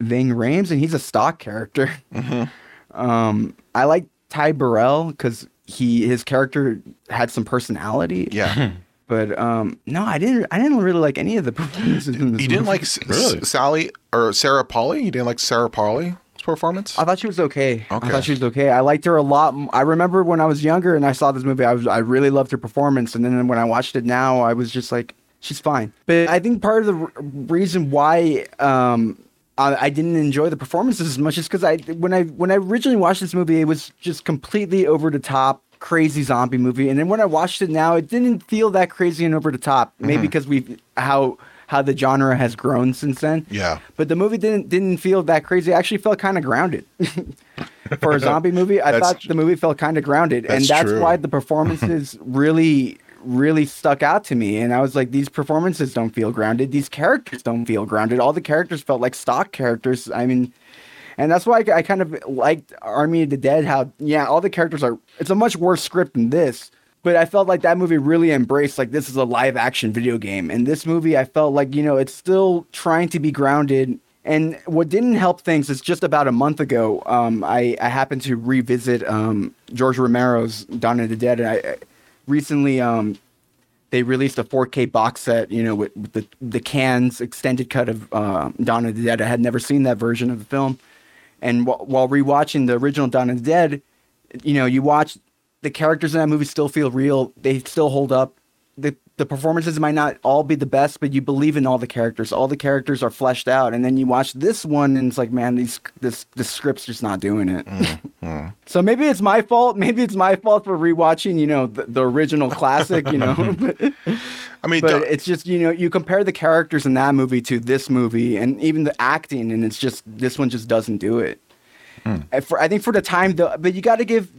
Ving Rhames, and he's a stock character. [LAUGHS] Um, I like Ty Burrell because he his character had some personality. yeah, [LAUGHS] but um, no, I didn't. I didn't really like any of the [LAUGHS] performances in this. you didn't movie. like S- Really? S- Sally or Sarah Polley. You didn't like Sarah Polley's performance. I thought she was okay. Okay. I thought she was okay. I liked her a lot. I remember when I was younger and I saw this movie, I was I really loved her performance. And then when I watched it now, I was just like, she's fine. But I think part of the r- reason why um, I, I didn't enjoy the performances as much is because I when I when I originally watched this movie, it was just completely over the top. Crazy zombie movie, and then when I watched it now, it didn't feel that crazy and over the top. Maybe mm-hmm. because we've how how the genre has grown since then. Yeah. But the movie didn't didn't feel that crazy. It actually felt kind of grounded. [LAUGHS] For a zombie movie, I thought the movie felt kind of grounded, and That's that's true. why the [LAUGHS] performances really really stuck out to me. And I was like, these performances don't feel grounded. These characters don't feel grounded. All the characters felt like stock characters. I mean, and that's why I, I kind of liked Army of the Dead. How yeah, all the characters are. It's a much worse script than this. But I felt like that movie really embraced like this is a live action video game. And this movie, I felt like you know it's still trying to be grounded. And what didn't help things is just about a month ago, um, I, I happened to revisit um, George Romero's Dawn of the Dead. And I, I recently um, they released a 4K box set, you know, with, with the the Cannes extended cut of uh, Dawn of the Dead. I had never seen that version of the film, and wh- while rewatching the original Dawn of the Dead, you know, you watch the characters in that movie still feel real. They still hold up. the The performances might not all be the best, but you believe in all the characters. All the characters are fleshed out, and then you watch this one, and it's like, man, these this the script's just not doing it. So maybe it's my fault. Maybe it's my fault for rewatching, you know, the, the original classic, you know. [LAUGHS] but I mean, but it's just you know you compare the characters in that movie to this movie and even the acting and it's just this one just doesn't do it Uh, For I think for the time, though, but you got to give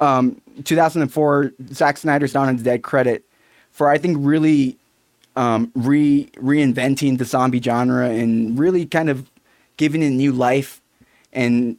um, 2004 Zack Snyder's Dawn of the Dead credit for I think really um, re reinventing the zombie genre and really kind of giving it new life and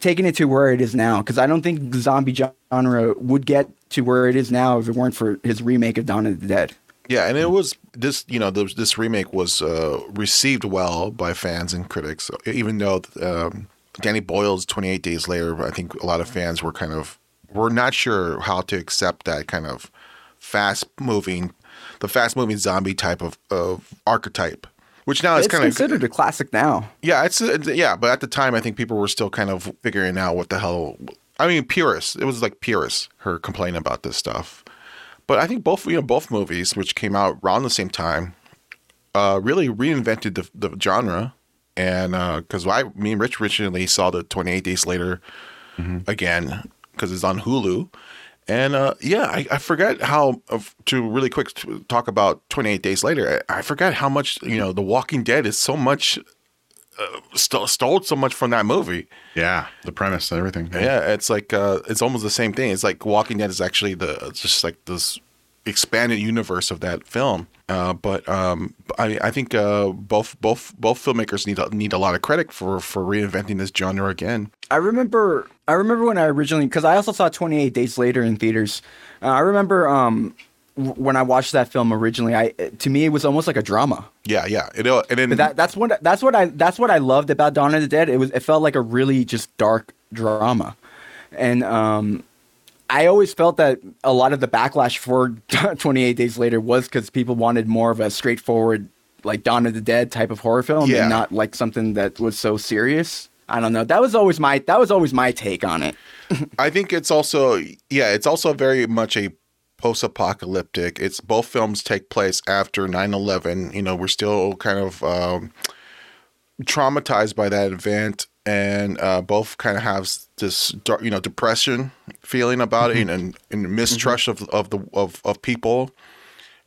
taking it to where it is now. Because I don't think the zombie genre would get to where it is now if it weren't for his remake of Dawn of the Dead. Yeah, and it was this. You know, this, this remake was uh, received well by fans and critics, even though um, Danny Boyle's Twenty Eight Days Later. I think a lot of fans were kind of were not sure how to accept that kind of fast moving, the fast moving zombie type of, of archetype. Which now is It's kind of considered a classic now. yeah, it's uh, it's- yeah, but at the time, I think people were still kind of figuring out what the hell. I mean, purists. It was like purists her complaining about this stuff. But I think both you know both movies, which came out around the same time, uh, really reinvented the the genre. And uh, because I, me and Rich originally saw the Twenty Eight Days Later mm-hmm. again because it's on Hulu. And uh, yeah, I, I forgot how to really quick talk about 28 Days Later. I, I forgot how much you know The Walking Dead is so much uh, st- stole so much from that movie. Yeah, the premise, everything. Yeah, it's like uh, it's almost the same thing. It's like Walking Dead is actually the it's just like this expanded universe of that film. Uh, but um, I, I think uh, both both both filmmakers need a, need a lot of credit for for reinventing this genre again. I remember I remember when I originally because I also saw 28 Days Later in theaters. Uh, I remember um, w- when I watched that film originally. I to me it was almost like a drama. Yeah, yeah. It, uh, and then that that's what that's what I that's what I loved about Dawn of the Dead. It was it felt like a really just dark drama, and um, I always felt that a lot of the backlash for [LAUGHS] 28 Days Later was because people wanted more of a straightforward like Dawn of the Dead type of horror film, Yeah. and not like something that was so serious. I don't know. That was always my that was always my take on it. [LAUGHS] I think it's also yeah, it's also very much a post-apocalyptic. It's both films take place after 9/11. You know, we're still kind of um, traumatized by that event, and uh, both kind of have this you know depression feeling about it, and, and mistrust of of the of of people.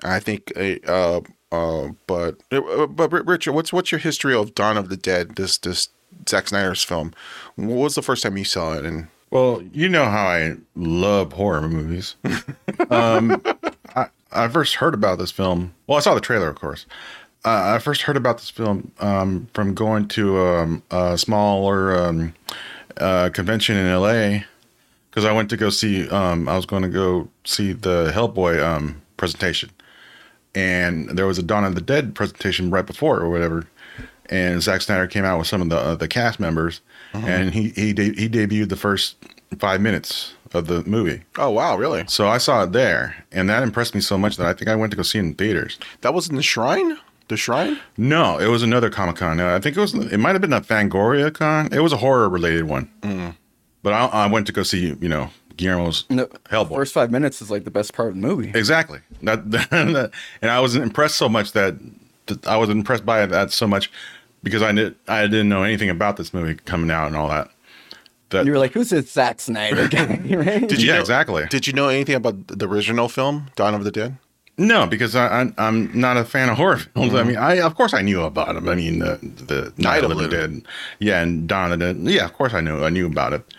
I think, uh, uh, but uh, but Richard, what's what's your history of Dawn of the Dead? This this Zack Snyder's film. What was the first time you saw it? And Well, you know how I love horror movies. [LAUGHS] [LAUGHS] um, I, I first heard about this film. Well, I saw the trailer, of course. Uh, I first heard about this film um, from going to um, a smaller um, uh, convention in LA because I went to go see. Um, I was going to go see the Hellboy um, presentation, and there was a Dawn of the Dead presentation right before or whatever. And Zack Snyder came out with some of the uh, the cast members, uh-huh. and he he de- he debuted the first five minutes of the movie. oh wow, really? So I saw it there, and that impressed me so much that I think I went to go see it in theaters. That was in the Shrine. The Shrine. No, it was another Comic Con. Uh, I think it was. It might have been a Fangoria Con. It was a horror related one. Mm. But I, I went to go see you know Guillermo's No, Hellboy. First five minutes is like the best part of the movie. Exactly. That, [LAUGHS] that- and I was impressed so much that, that I was impressed by that so much because I did I didn't know anything about this movie coming out and all that. That You were like, "Who's this Zack Snyder guy?" [LAUGHS] right? Did you yeah, know- exactly. Did you know anything about the original film, Dawn of the Dead? No, because I, I I'm not a fan of horror films. I mm-hmm. mean, I of course I knew about them. I mean, the the Night of the Living Dead, yeah, and Dawn of the Dead. Yeah, of course I knew I knew about it.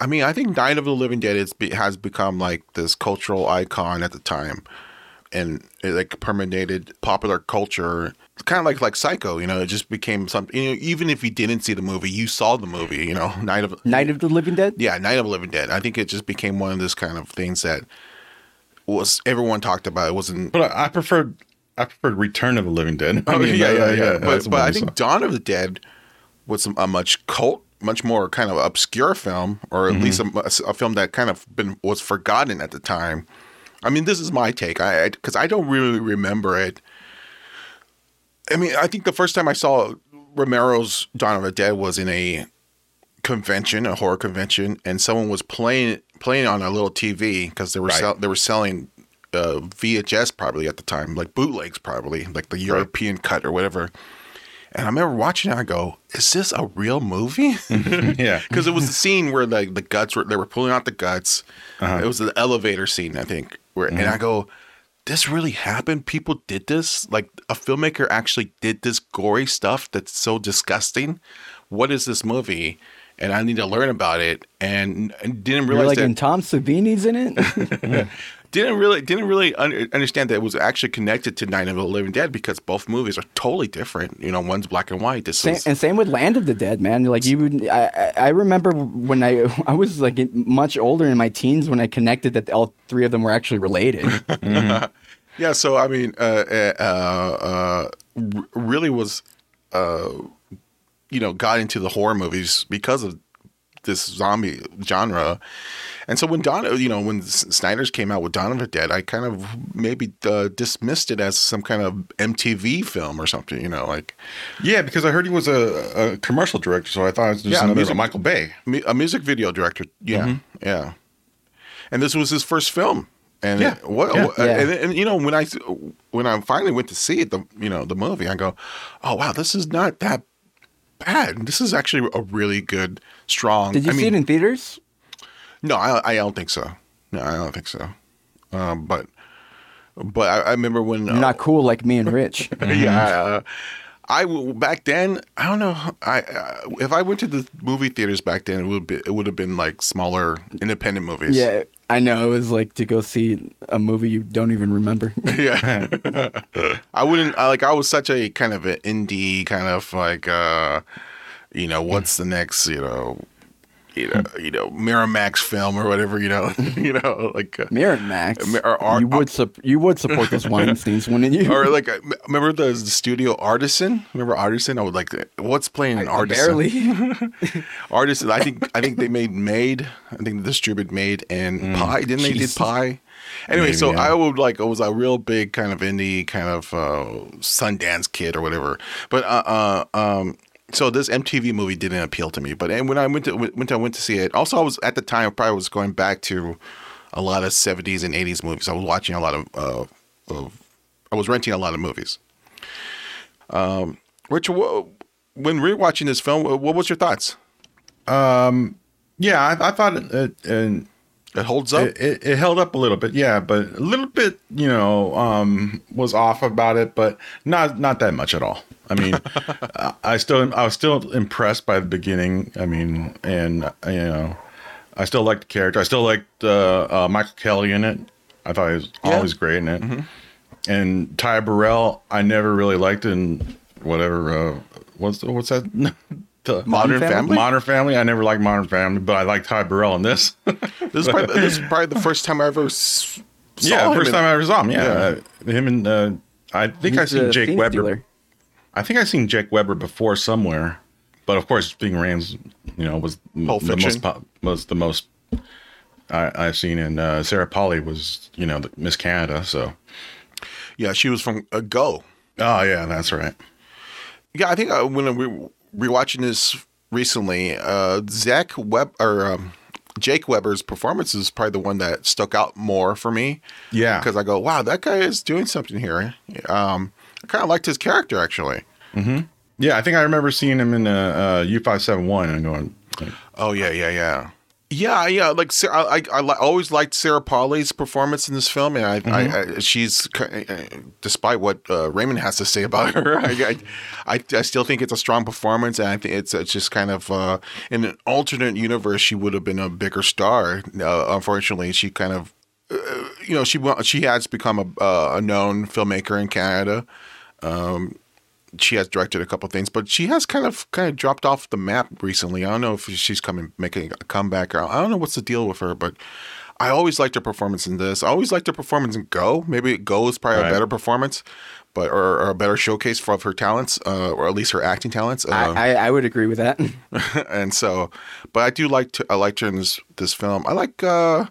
I mean, I think Night of the Living Dead is, has become like this cultural icon at the time, and it like permeated popular culture. Kind of like like Psycho, you know. It just became something. You know, even if you didn't see the movie, you saw the movie. You know, [LAUGHS] Night of Night of the Living Dead. yeah, Night of the Living Dead. I think it just became one of those kind of things that was everyone talked about. It wasn't. But I, I preferred I preferred Return of the Living Dead. [LAUGHS] I mean, yeah, yeah, yeah. that's But but what I saw. think Dawn of the Dead was a much cult, much more kind of obscure film, or at least a, mm-hmm. a film that kind of been was forgotten at the time. I mean, this is my take. I because I, don't really remember it. I mean, I think the first time I saw Romero's Dawn of the Dead was in a convention, a horror convention, and someone was playing playing on a little TV because they were Right. sell, they were selling uh, VHS probably at the time, like bootlegs probably, like the European cut or whatever. And I remember watching it. I go, "Is this a real movie?" [LAUGHS] yeah. [LAUGHS] Because it was the scene where like the guts were they were pulling out the guts. Uh-huh. It was the elevator scene, I think. Where and I go, "This really happened? People did this? Like a filmmaker actually did this gory stuff that's so disgusting? What is this movie?" and I need to learn about it, and, and didn't You're realize like, that and Tom Savini's in it. [LAUGHS] [LAUGHS] didn't really didn't really un- understand that it was actually connected to Night of the Living Dead because both movies are totally different. You know, one's black and white. This Same, is and same with Land of the Dead, man. Like you, would, I, I remember when I [LAUGHS] I was like much older in my teens when I connected that all three of them were actually related. [LAUGHS] yeah. So I mean, uh, uh, uh, r- really was, uh, you know, got into the horror movies because of this zombie genre. And so when Dawn, you know, when Snyder's came out with Dawn of the Dead, I kind of maybe uh, dismissed it as some kind of MTV film or something. You know, like Yeah, because I heard he was a, a commercial director, so I thought it was just Yeah, another music- Michael Bay. a music video director. Yeah, yeah. And this was his first film. And Yeah, what, yeah. what- Yeah. And, and you know when I when I finally went to see it, the you know the movie, I go, oh wow, this is not that bad. This is actually a really good, strong. Did you I see mean, it in theaters? No, I, I don't think so. No, I don't think so. Um, but but I, I remember when You're not cool like me and Rich. [LAUGHS] yeah. Uh, I back then I don't know I uh, if I went to the movie theaters back then it would be it would have been like smaller independent movies. yeah, I know. It was like to go see a movie you don't even remember. [LAUGHS] yeah. [LAUGHS] I wouldn't I, like I was such a kind of an indie kind of like uh you know what's the next you know you know you know Miramax film or whatever you know [LAUGHS] you know like uh, Miramax. Or- or- you would you would support this [LAUGHS] Weinstein's, wouldn't you? or like uh, remember the, the studio Artisan remember Artisan I would like what's playing an Artisan barely. [LAUGHS] Artisan I think I think they made Made I think they distributed Made and Pi didn't they did Pi Anyway, Maybe, so yeah. I would like I was a real big kind of indie kind of uh, Sundance kid or whatever. But uh, uh, um, so this MTV movie didn't appeal to me. But and when I went to when I went to see it, also I was at the time I probably was going back to a lot of '70s and '80s movies. I was watching a lot of, uh, of I was renting a lot of movies. Um, Rich, wha- when rewatching this film, what was your thoughts? Yeah, I, I thought it, it, it, It holds up. it, it, it held up a little bit, yeah, but a little bit, you know, um, was off about it, but not not that much at all. I mean, [LAUGHS] I- still I was still impressed by the beginning. I mean, and you know, I still liked the character. I still liked uh, uh, Michael Kelly in it. I thought he was Yeah. always great in it. And Ty Burrell, I never really liked in whatever. Uh, what's what's that? [LAUGHS] The Modern Family? Modern Family. I never liked Modern Family, but I liked Ty Burrell in this. [LAUGHS] This is probably, this is probably the first time I ever s- saw yeah, him first in- time I ever saw him. Yeah, Uh, him and uh, I think I He's seen Jake theme Weber. stealer. I think I seen Jake Weber before somewhere, but of course, Ving Rhames, you know, was Pulp the Fiction. most po- was the most I, I've seen, and uh, Sarah Polley was you know the Miss Canada. So, Yeah, she was from uh, Go. oh yeah, that's right. Yeah, I think uh, when we were rewatching this recently, uh, Zach Web or um, Jake Weber's performance is probably the one that stuck out more for me. Yeah. because I go, wow, that guy is doing something here. Um, I kind of liked his character actually. Yeah, I think I remember seeing him in uh, U five seven one and going, like, Oh yeah, yeah, yeah. Yeah, yeah. Like I, I, I always liked Sarah Polley's performance in this film, and I, I, I she's uh, despite what uh, Raymond has to say about [LAUGHS] her, I, I, I, I still think it's a strong performance, and I think it's, it's just kind of uh, in an alternate universe, she would have been a bigger star. Uh, unfortunately, she kind of, uh, you know, she she has become a, uh, a known filmmaker in Canada she has directed a couple things, but she has kind of kind of dropped off the map recently. I don't know if she's coming making a comeback or I don't know what's the deal with her, but I always liked her performance in this. I always liked her performance in Go. Maybe Go is probably Right. a better performance, but or, or a better showcase for of her talents, uh, or at least her acting talents. Uh, I, I, I would agree with that. [LAUGHS] and so, but I do like to I liked her in this this film. I like. uh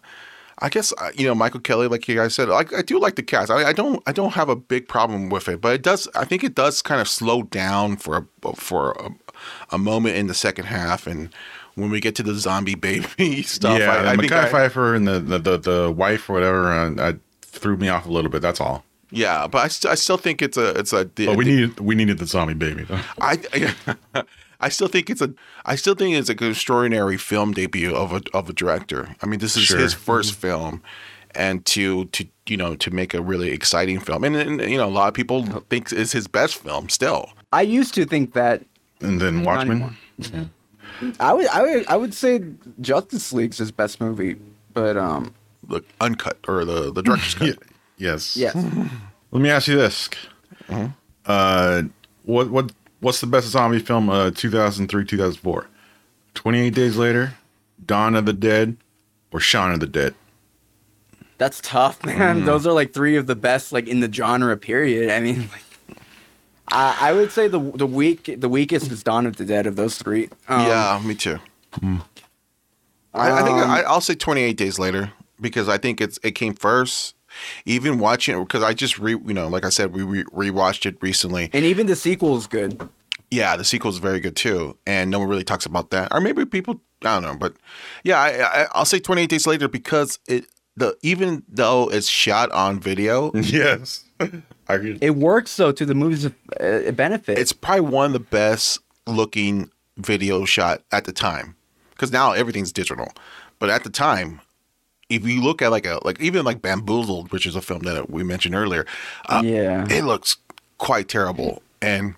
I guess uh, you know Michael Kelly, like you guys said. Like I do like the cast. I, I don't. I don't have a big problem with it, but it does. I think it does kind of slow down for a, for a, a moment in the second half, and when we get to the zombie [LAUGHS] baby stuff. yeah, I, I think Mekhi I- Phifer and the, the the the wife or whatever, uh, I threw me off a little bit. That's all. yeah, but I, st- I still think it's a it's a. But we needed we needed the zombie baby. Though. I, [LAUGHS] I I still think it's a I still think it's an extraordinary film debut of a of a director. I mean, this is Sure. his 1st film, and to to you know to make a really exciting film, and, and you know a lot of people think it's his best film still. I used to think that And then Watchmen. I would, I would, I would say Justice League's his best movie, but um, The uncut or the the director's [LAUGHS] cut. Yeah. Yes. yes, Let me ask you this. Uh, what what what's the best zombie film? Uh, two thousand three, two thousand four. Twenty eight days later, Dawn of the Dead, or Shaun of the Dead. that's tough, man. Those are like three of the best, like in the genre. Period. I mean, like, I, I would say the the weak, the weakest is Dawn of the Dead of those three. Um, yeah, me too. I, I think Um, I, I'll say 28 days later because I think it's it came first. Even watching it because I just re you know like I said we re- rewatched it recently. and even the sequel is good. Yeah, the sequel is very good too, and no one really talks about that. Or maybe people I don't know, but yeah, I, I, I'll say 28 days later because it the even though it's shot on video, [LAUGHS] Yes. I agree. It works though to the movie's uh, benefit. it's probably one of the best looking video shot at the time because now everything's digital but at the time if you look at like a like even like bamboozled which is a film that we mentioned earlier uh, Yeah. it looks quite terrible and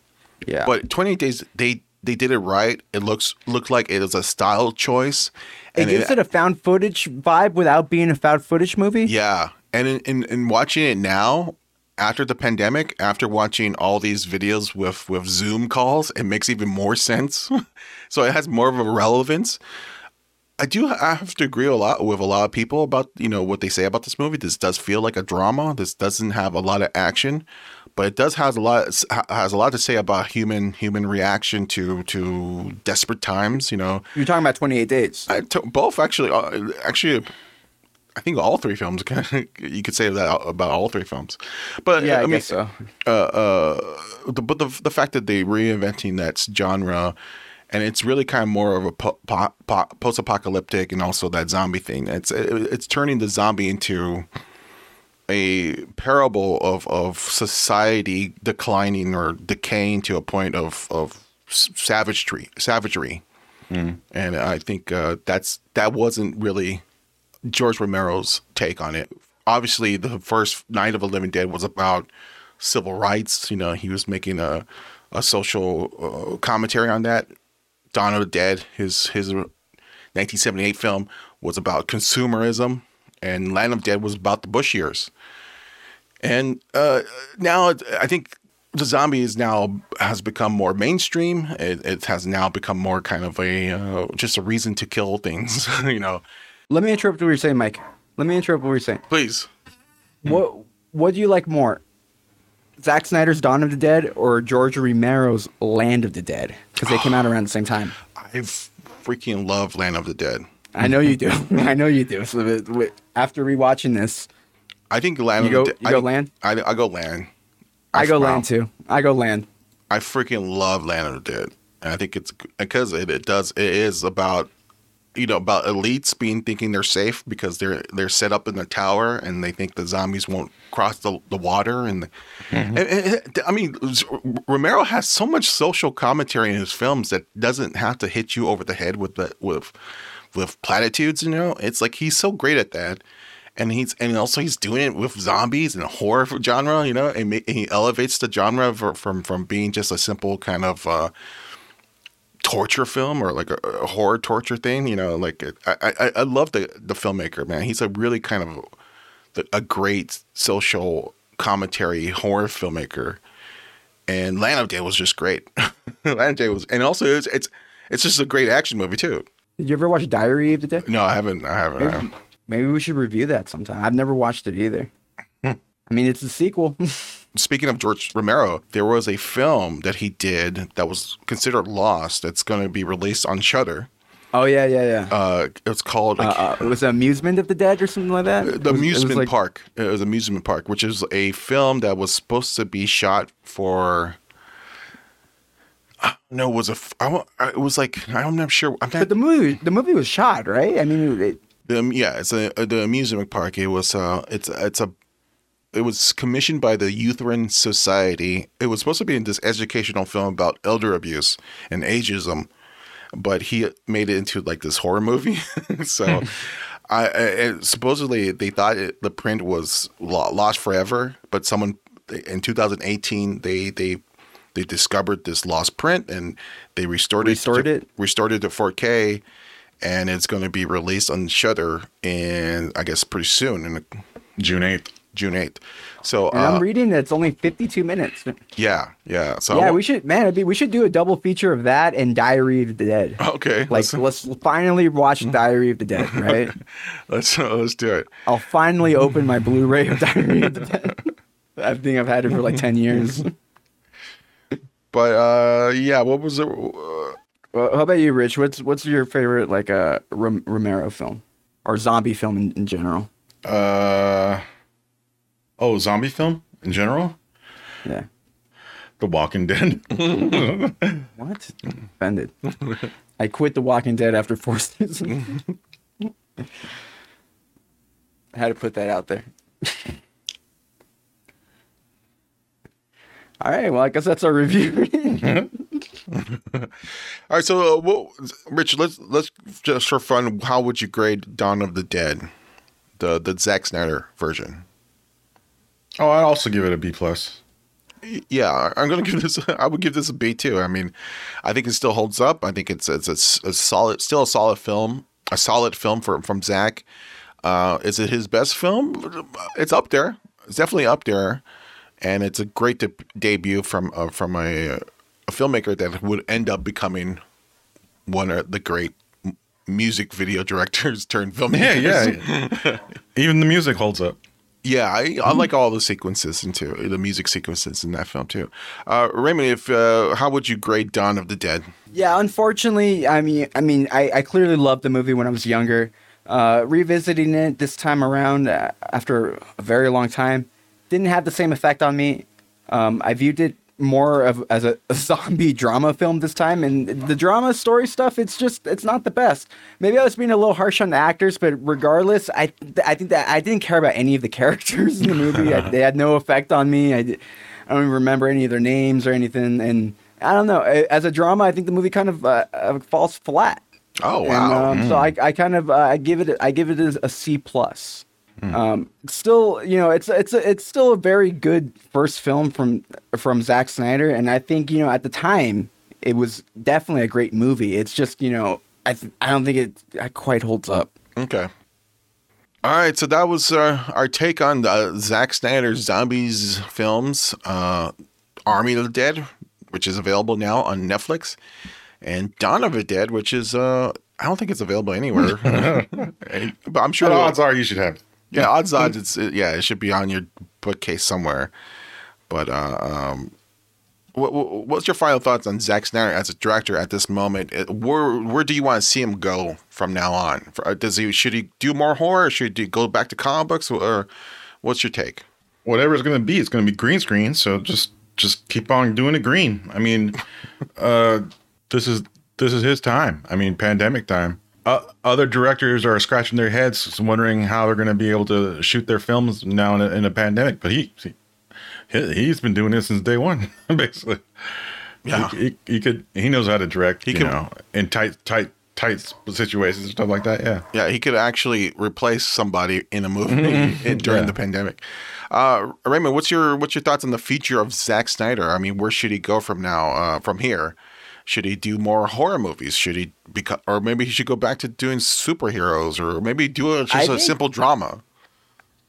yeah, but 28 days they they did it right it looks looked like it was a style choice it gives it, a found footage vibe without being a found footage movie. Yeah, and in, in, in watching it now, after the pandemic, after watching all these videos with with Zoom calls, it makes even more sense. [LAUGHS] so it has more of a relevance. I do I have to agree a lot with a lot of people about you know what they say about this movie. This does feel like a drama. This doesn't have a lot of action, but it does has a lot has a lot to say about human human reaction to to desperate times. You know, You're talking about 28 Days. I to, both actually. Uh, actually, I think all three films. [LAUGHS] you could say that about all three films. But yeah, I, I, mean, guess so. uh, uh, the, but the the fact that they reinventing that genre, and it's really kind of more of a po- po- po- post-apocalyptic and also that zombie thing. It's it's turning the zombie into a parable of of society declining or decaying to a point of of savagery savagery and I think uh, that's that wasn't really George Romero's take on it. Obviously, the first Night of the Living Dead was about civil rights. You know, he was making a a social uh, commentary on that. Dawn of the Dead, his his 1978 film, was about consumerism, and Land of Dead was about the Bush years. And uh, now I think the zombie is now has become more mainstream. It, it has now become more kind of a uh, just a reason to kill things. [LAUGHS] you know, Let me interrupt what you're saying, Mike. Let me interrupt what you're saying. please. What What do you like more, Zack Snyder's Dawn of the Dead or George Romero's Land of the Dead? Because they came out around the same time. I freaking love Land of the Dead. I know you do. [LAUGHS] I know you do. So after rewatching this, I think Land You of go- the Dead. you go I, Land? I, I go Land. I go wow. Land too. I go Land. I freaking love Land of the Dead. And I think it's because it, it does it is about you know about elites being thinking they're safe because they're they're set up in the tower and they think the zombies won't cross the, the water and, the, and- and- I mean Romero has so much social commentary in his films that doesn't have to hit you over the head with the with with platitudes you know? It's like he's so great at that. And he's and also he's doing it with zombies and horror genre, you know, and, and he elevates the genre for, from from being just a simple kind of uh, torture film or like a, a horror torture thing, you know. Like I, I I love the the filmmaker, man. He's a really kind of the, a great social commentary horror filmmaker, and Land of Day was just great. [LAUGHS] Land of Day was, and also it's it's it's just a great action movie too. Did you ever watch Diary of the Dead? No, I haven't. I haven't. I haven't. Maybe we should review that sometime. I've never watched it either. Hmm. I mean, it's a sequel. [LAUGHS] speaking of George Romero, there was a film that he did that was considered lost. That's going to be released on Shudder. oh yeah, yeah, yeah. Uh, it's called Uh, uh, it was Amusement of the Dead or something like that. the It was- Amusement like- Park. It was Amusement Park, which is a film that was supposed to be shot for. No, it was a. I, it was like I'm not sure. I'm not. But the movie, the movie was shot, right? I mean, it, The, yeah, it's a, the amusement park. It was uh, it's it's a, it was commissioned by the Lutheran Society. It was supposed to be this educational film about elder abuse and ageism, but he made it into like this horror movie. [LAUGHS] so, hmm. I, I supposedly they thought it, the print was lost forever, but someone in 2018 they they they discovered this lost print and they restored, Restored it, it? restored it to 4K, and it's going to be released on Shudder in I guess pretty soon in June eighth. June 8th. So uh, I'm reading that it's only 52 minutes. yeah, yeah. So yeah, we should, man. It'd be, we should do a double feature of that and Diary of the Dead. okay. Like, let's let's finally watch Diary of the Dead, [LAUGHS] right? [LAUGHS] let's let's do it. I'll finally open my Blu-ray of Diary of the Dead. [LAUGHS] I think I've had it for like 10 years. But uh, yeah, what was it? Uh, Well, how about you, Rich? What's what's your favorite like uh, Rom- Romero film or zombie film in, in general? Uh oh, zombie film in general. Yeah. The Walking Dead. [LAUGHS] What? Offended. I quit The Walking Dead after four [LAUGHS] seasons. I had to put that out there. [LAUGHS] All right. Well, I guess that's our review. all right, so uh, what, Rich, let's let's just for fun, how would you grade Dawn of the Dead, the the Zack Snyder version? Oh, I'd also give it a B plus. Yeah, I'm gonna [LAUGHS] give this. I would give this a B too. I mean, I think it still holds up. I think it's it's a, a solid, still a solid film, a solid film for from Zack. Uh, is it his best film? It's up there. It's definitely up there, and it's a great de- debut from uh, from a, a filmmaker that would end up becoming one of the great music video directors [LAUGHS] turned Yeah, yeah. Even the music holds up. Yeah, I, I like all the sequences into the music sequences in that film too. Uh, Raymond, if uh, how would you grade Dawn of the Dead? yeah. Unfortunately, I mean, I mean, I, I clearly loved the movie when I was younger. Uh, revisiting it this time around uh, after a very long time didn't have the same effect on me. Um, I viewed it more of as a, a [LAUGHS] zombie drama film this time, and the drama story stuff. It's just it's not the best. Maybe I was being a little harsh on the actors, but regardless, I I think that I didn't care about any of the [LAUGHS] characters in the movie. I, they had no effect on me. I, I don't even remember any of their names or anything, and I don't know. As a drama, I think the movie kind of uh, uh, falls flat. Oh And, wow! um, So I, I kind of uh, I give it I give it a c plus. Um, still, you know, it's it's it's still a very good first film from from Zack Snyder, and I think you know at the time it was definitely a great movie. It's just you know I th- I don't think it, it quite holds up. okay. All right, so that was uh, our take on the Zack Snyder's zombies films, uh, Army of the Dead, which is available now on Netflix, and Dawn of the Dead, which is uh, I don't think it's available anywhere, [LAUGHS] [LAUGHS] but I'm sure. But it'll- odds are you should have it. Yeah, odds odds it's it, yeah, it should be on your bookcase somewhere. But uh, um, what, what, what's your final thoughts on Zack Snyder as a director at this moment? Where where do you want to see him go from now on? Uh, Does he should he do more horror? Should he go back to comic books? Or what's your take? whatever it's going to be, it's going to be green screen. So just just keep on doing it green. I mean, [LAUGHS] uh, this is this is his time. I mean, pandemic time. Uh, other directors are scratching their heads, wondering how they're going to be able to shoot their films now in a, in a pandemic. But he, he he's been doing this since day one, [LAUGHS] basically. Yeah. he, he, he could he knows how to direct. He you can- know, in tight tight tight situations and stuff like that. Yeah. Yeah, he could actually replace somebody in a movie [LAUGHS] in- during Yeah. the pandemic. Uh, Raymond, what's your what's your thoughts on the future of Zack Snyder? I mean, where should he go from now? Uh, from here, should he do more horror movies? Should he become, or maybe he should go back to doing superheroes, or maybe do a, I just a think- simple drama?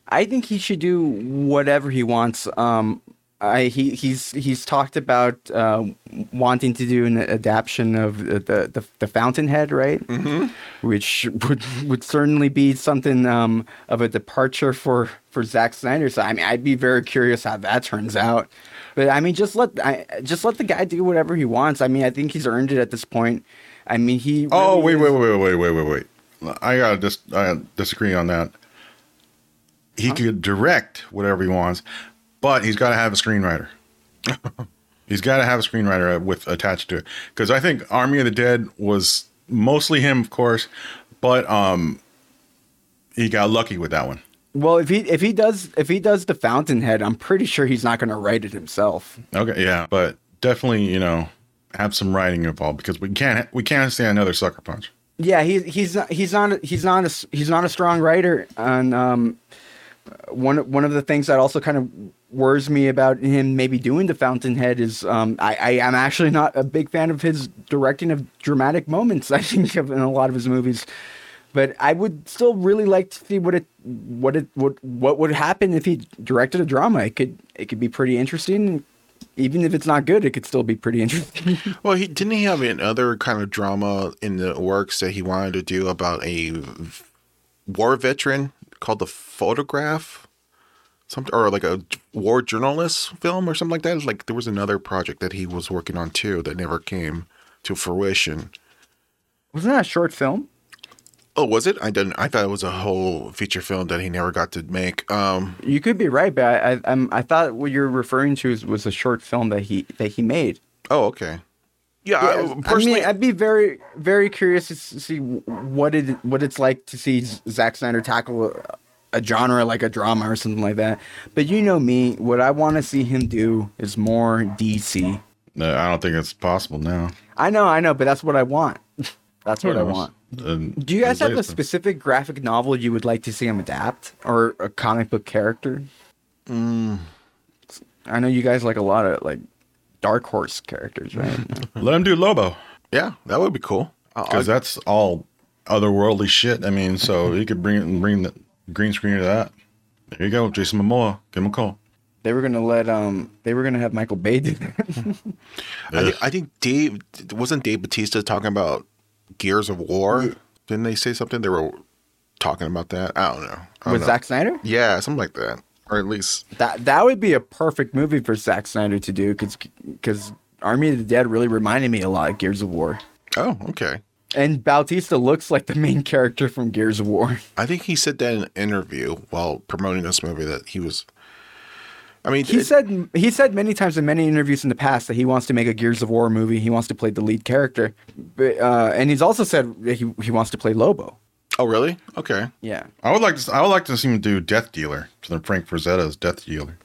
I think he should do whatever he wants. Um, I he he's he's talked about uh, wanting to do an adaptation of the the, the Fountainhead, right? Mm-hmm. Which would would certainly be something um, of a departure for for Zack Snyder. So I mean, I'd be very curious how that turns out. But I mean, just let I, just let the guy do whatever he wants. I mean, I think he's earned it at this point. I mean, he. Oh wait, really wait, wait, wait, wait, wait, wait. I gotta dis- I gotta disagree on that. He could direct whatever he wants, but he's got to have a screenwriter. [LAUGHS] he's got to have a screenwriter with attached to it because I think Army of the Dead was mostly him, of course, but um, he got lucky with that one. Well, if he if he does if he does the Fountainhead, I'm pretty sure he's not going to write it himself. Okay, yeah, but definitely, you know, have some writing involved because we can't we can't stand another sucker punch. Yeah, he, he's not he's not he's not a, he's not a strong writer, and um, one one of the things that also kind of worries me about him maybe doing the Fountainhead is um, I, I am actually not a big fan of his directing of dramatic moments. [LAUGHS] I think of in a lot of his movies, but I would still really like to see what it what it what what would happen if he directed a drama. It could it could be pretty interesting. Even if it's not good, it could still be pretty interesting. [LAUGHS] Well, he didn't he have another kind of drama in the works that he wanted to do about a war veteran called The Photograph, something or like a war journalist film or something like that. Like there was another project that he was working on too that never came to fruition. Wasn't that a short film? Oh, was it? I didn't. I thought it was a whole feature film that he never got to make. Um, You could be right, but I I, I'm, I thought what you're referring to was, was a short film that he that he made. oh, okay. Yeah, I, I personally, mean, I'd be very, very curious to see what it what it's like to see Z- Zack Snyder tackle a, a genre like a drama or something like that. But you know me, what I want to see him do is more DC. No, I don't think it's possible now. I know, I know, but that's what I want. [LAUGHS] That's what I Who want. And Do you guys have a specific graphic novel you would like to see him adapt, or a comic book character? Mm. I know you guys like a lot of like Dark Horse characters, right? [LAUGHS] Let him do Lobo yeah, that would be cool. Because that's all otherworldly shit. I mean, so he could bring it and bring the green screen to that. There you go, Jason Momoa. Give him a call. they were gonna let um, they were gonna have Michael Bay do that. I think, I think Dave wasn't Dave Bautista talking about Gears of War. Didn't they say something? They were talking about that. I don't know. I don't with know. Zack Snyder. Yeah, something like that, or at least That that would be a perfect movie for Zack Snyder to do because because Army of the Dead really reminded me a lot of Gears of War. oh, okay. And Bautista looks like the main character from Gears of War. I think he said that in an interview while promoting this movie that he was. I mean, He it- said he said many times in many interviews in the past that he wants to make a Gears of War movie. He wants to play the lead character, but, uh, and he's also said that he he wants to play Lobo. "Oh, really? Okay." Yeah, I would like to. I would like to see him do Death Dealer. To the Frank Frazetta's Death Dealer,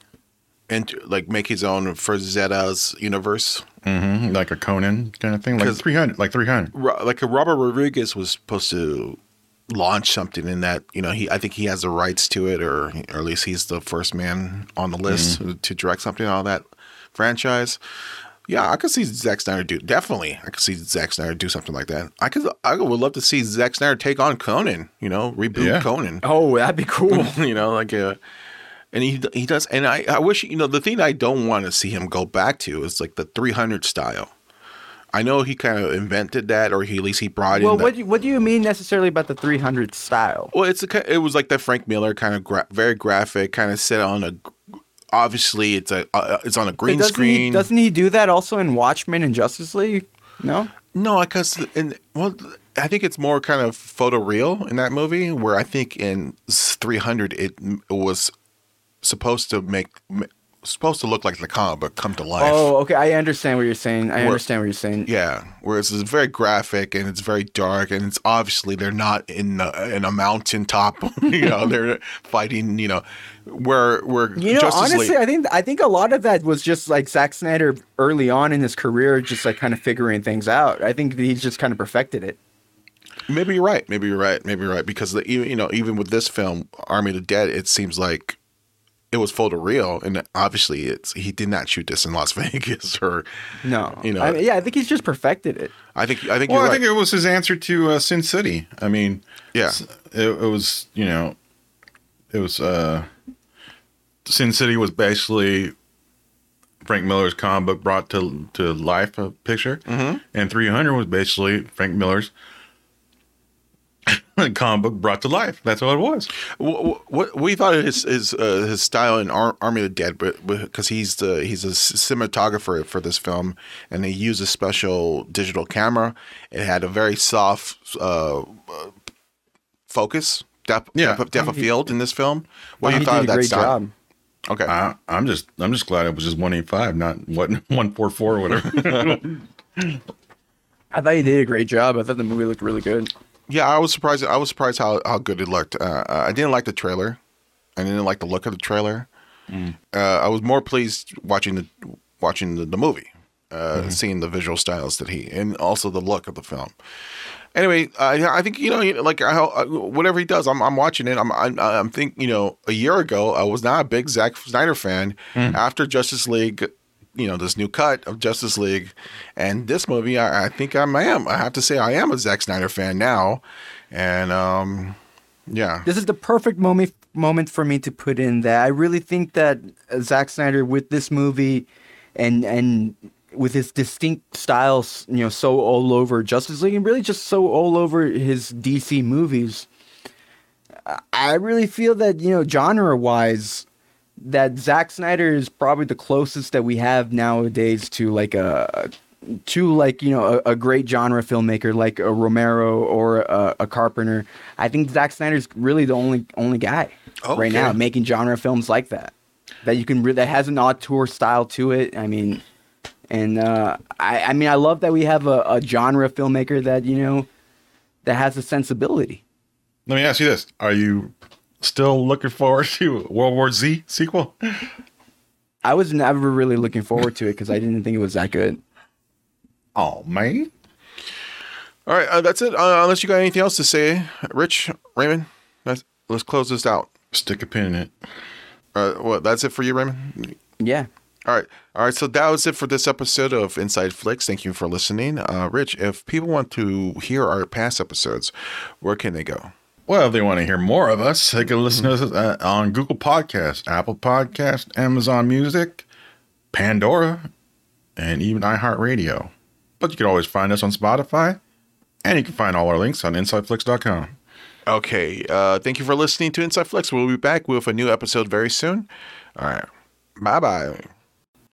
And like make his own Frazetta's universe. mm-hmm. like a Conan kind of thing, like 'Cause- three hundred, like three hundred. Ro- like a Robert Rodriguez was supposed to launch something in that you know he I think he has the rights to it or or at least he's the first man on the list mm-hmm. to direct something on that franchise. Yeah, I could see Zack Snyder do definitely. I could see Zack Snyder do something like that. I could I would love to see Zack Snyder take on Conan. You know, reboot Yeah. Conan. Oh, that'd be cool. [LAUGHS] you know, like a. And he he does, and I, I wish you know the thing I don't want to see him go back to is like the 300 style. I know he kind of invented that, or he at least he brought well, in. the- what do you, what do you mean necessarily about the 300 style? well, it's a, it was like the Frank Miller kind of gra- very graphic, kind of set on a. Obviously, it's a uh, it's on a green doesn't screen. He, doesn't he do that also in Watchmen and Justice League? No. No, because in well, I think it's more kind of photoreal in that movie. Where I think in 300 it m- was supposed to make supposed to look like the comic book come to life. Oh, okay. I understand what you're saying. I Where- understand what you're saying. Yeah, whereas it's very graphic and it's very dark and it's obviously they're not in a, in a mountaintop. [LAUGHS] you know, [LAUGHS] they're fighting. You know, where where You know, Justice honestly, League. I think I think a lot of that was just like Zack Snyder early on in his career, just like kind of figuring things out. I think he's just kind of perfected it. Maybe you're right. Maybe you're right. Maybe you're right because the, you know even with this film, Army of the Dead, it seems like it was photoreal, and obviously it's he did not shoot this in Las [LAUGHS] Vegas or No, You know- I mean, yeah, I think he's just perfected it. I think I think Well, I right. think it was his answer to uh, Sin City. I mean, Yeah. it, it was you know, it was uh, Sin City was basically Frank Miller's comic book brought to to life a picture, mm-hmm. and 300 was basically Frank Miller's [LAUGHS] comic book brought to life. That's what it was. what, what we thought of his his uh, his style in Ar- Army of the Dead, but because he's the he's a c- cinematographer for this film, and they used a special digital camera. It had a very soft uh, uh, focus depth Yeah. depth, of- depth of field in this film. What do you thought did of a that great style? job. Okay, I, I'm just I'm just glad it was just 185, not what [LAUGHS] 144 or whatever. [LAUGHS] I thought he did a great job. I thought the movie looked really good. Yeah, I was surprised. I was surprised how how good it looked. Uh, uh, I didn't like the trailer. I didn't like the look of the trailer. Uh, I was more pleased watching the watching the, the movie, uh, seeing the visual styles that he and also the look of the film. anyway, I I think you know, like I, uh, whatever he does, I'm I'm watching it. I'm I'm, I'm think you know, a year ago I was not a big Zack Snyder fan. After Justice League, you know, this new cut of Justice League, and this movie, I, I think I'm, I am. I have to say, I am a Zack Snyder fan now, and um, yeah, This is the perfect moment moment for me to put in that I really think that Zack Snyder with this movie and and with his distinct styles, you know, so all over Justice League and really just so all over his DC movies. I really feel that, you know, genre wise, that Zack Snyder is probably the closest that we have nowadays to like a to like you know a, a great genre filmmaker like a Romero or a, a Carpenter. I think Zack Snyder's really the only only guy Okay. right now making genre films like that that you can re- that has an auteur style to it. I mean, and uh, I I mean I love that we have a, a genre filmmaker that you know that has a sensibility. Let me ask you this: Are you still looking forward to World War Z sequel? I was never really looking forward to it because I didn't think it was that good. Oh man, All right, uh, that's it. Uh, unless you got anything else to say, Rich Raymond, let's let's close this out. stick a pin in it. Uh, what? That's it for you, Raymond. Yeah. All right, all right. So that was it for this episode of Inside Flicks. Thank you for listening, uh, Rich. If people want to hear our past episodes, where can they go? Well, if they want to hear more of us, they can listen to us uh, on Google Podcast, Apple Podcast, Amazon Music, Pandora, and even iHeartRadio. But you can always find us on Spotify, and you can find all our links on InsideFlix.com. Okay. Uh, thank you for listening to Inside Flicks. We'll be back with a new episode very soon. All right. Bye bye.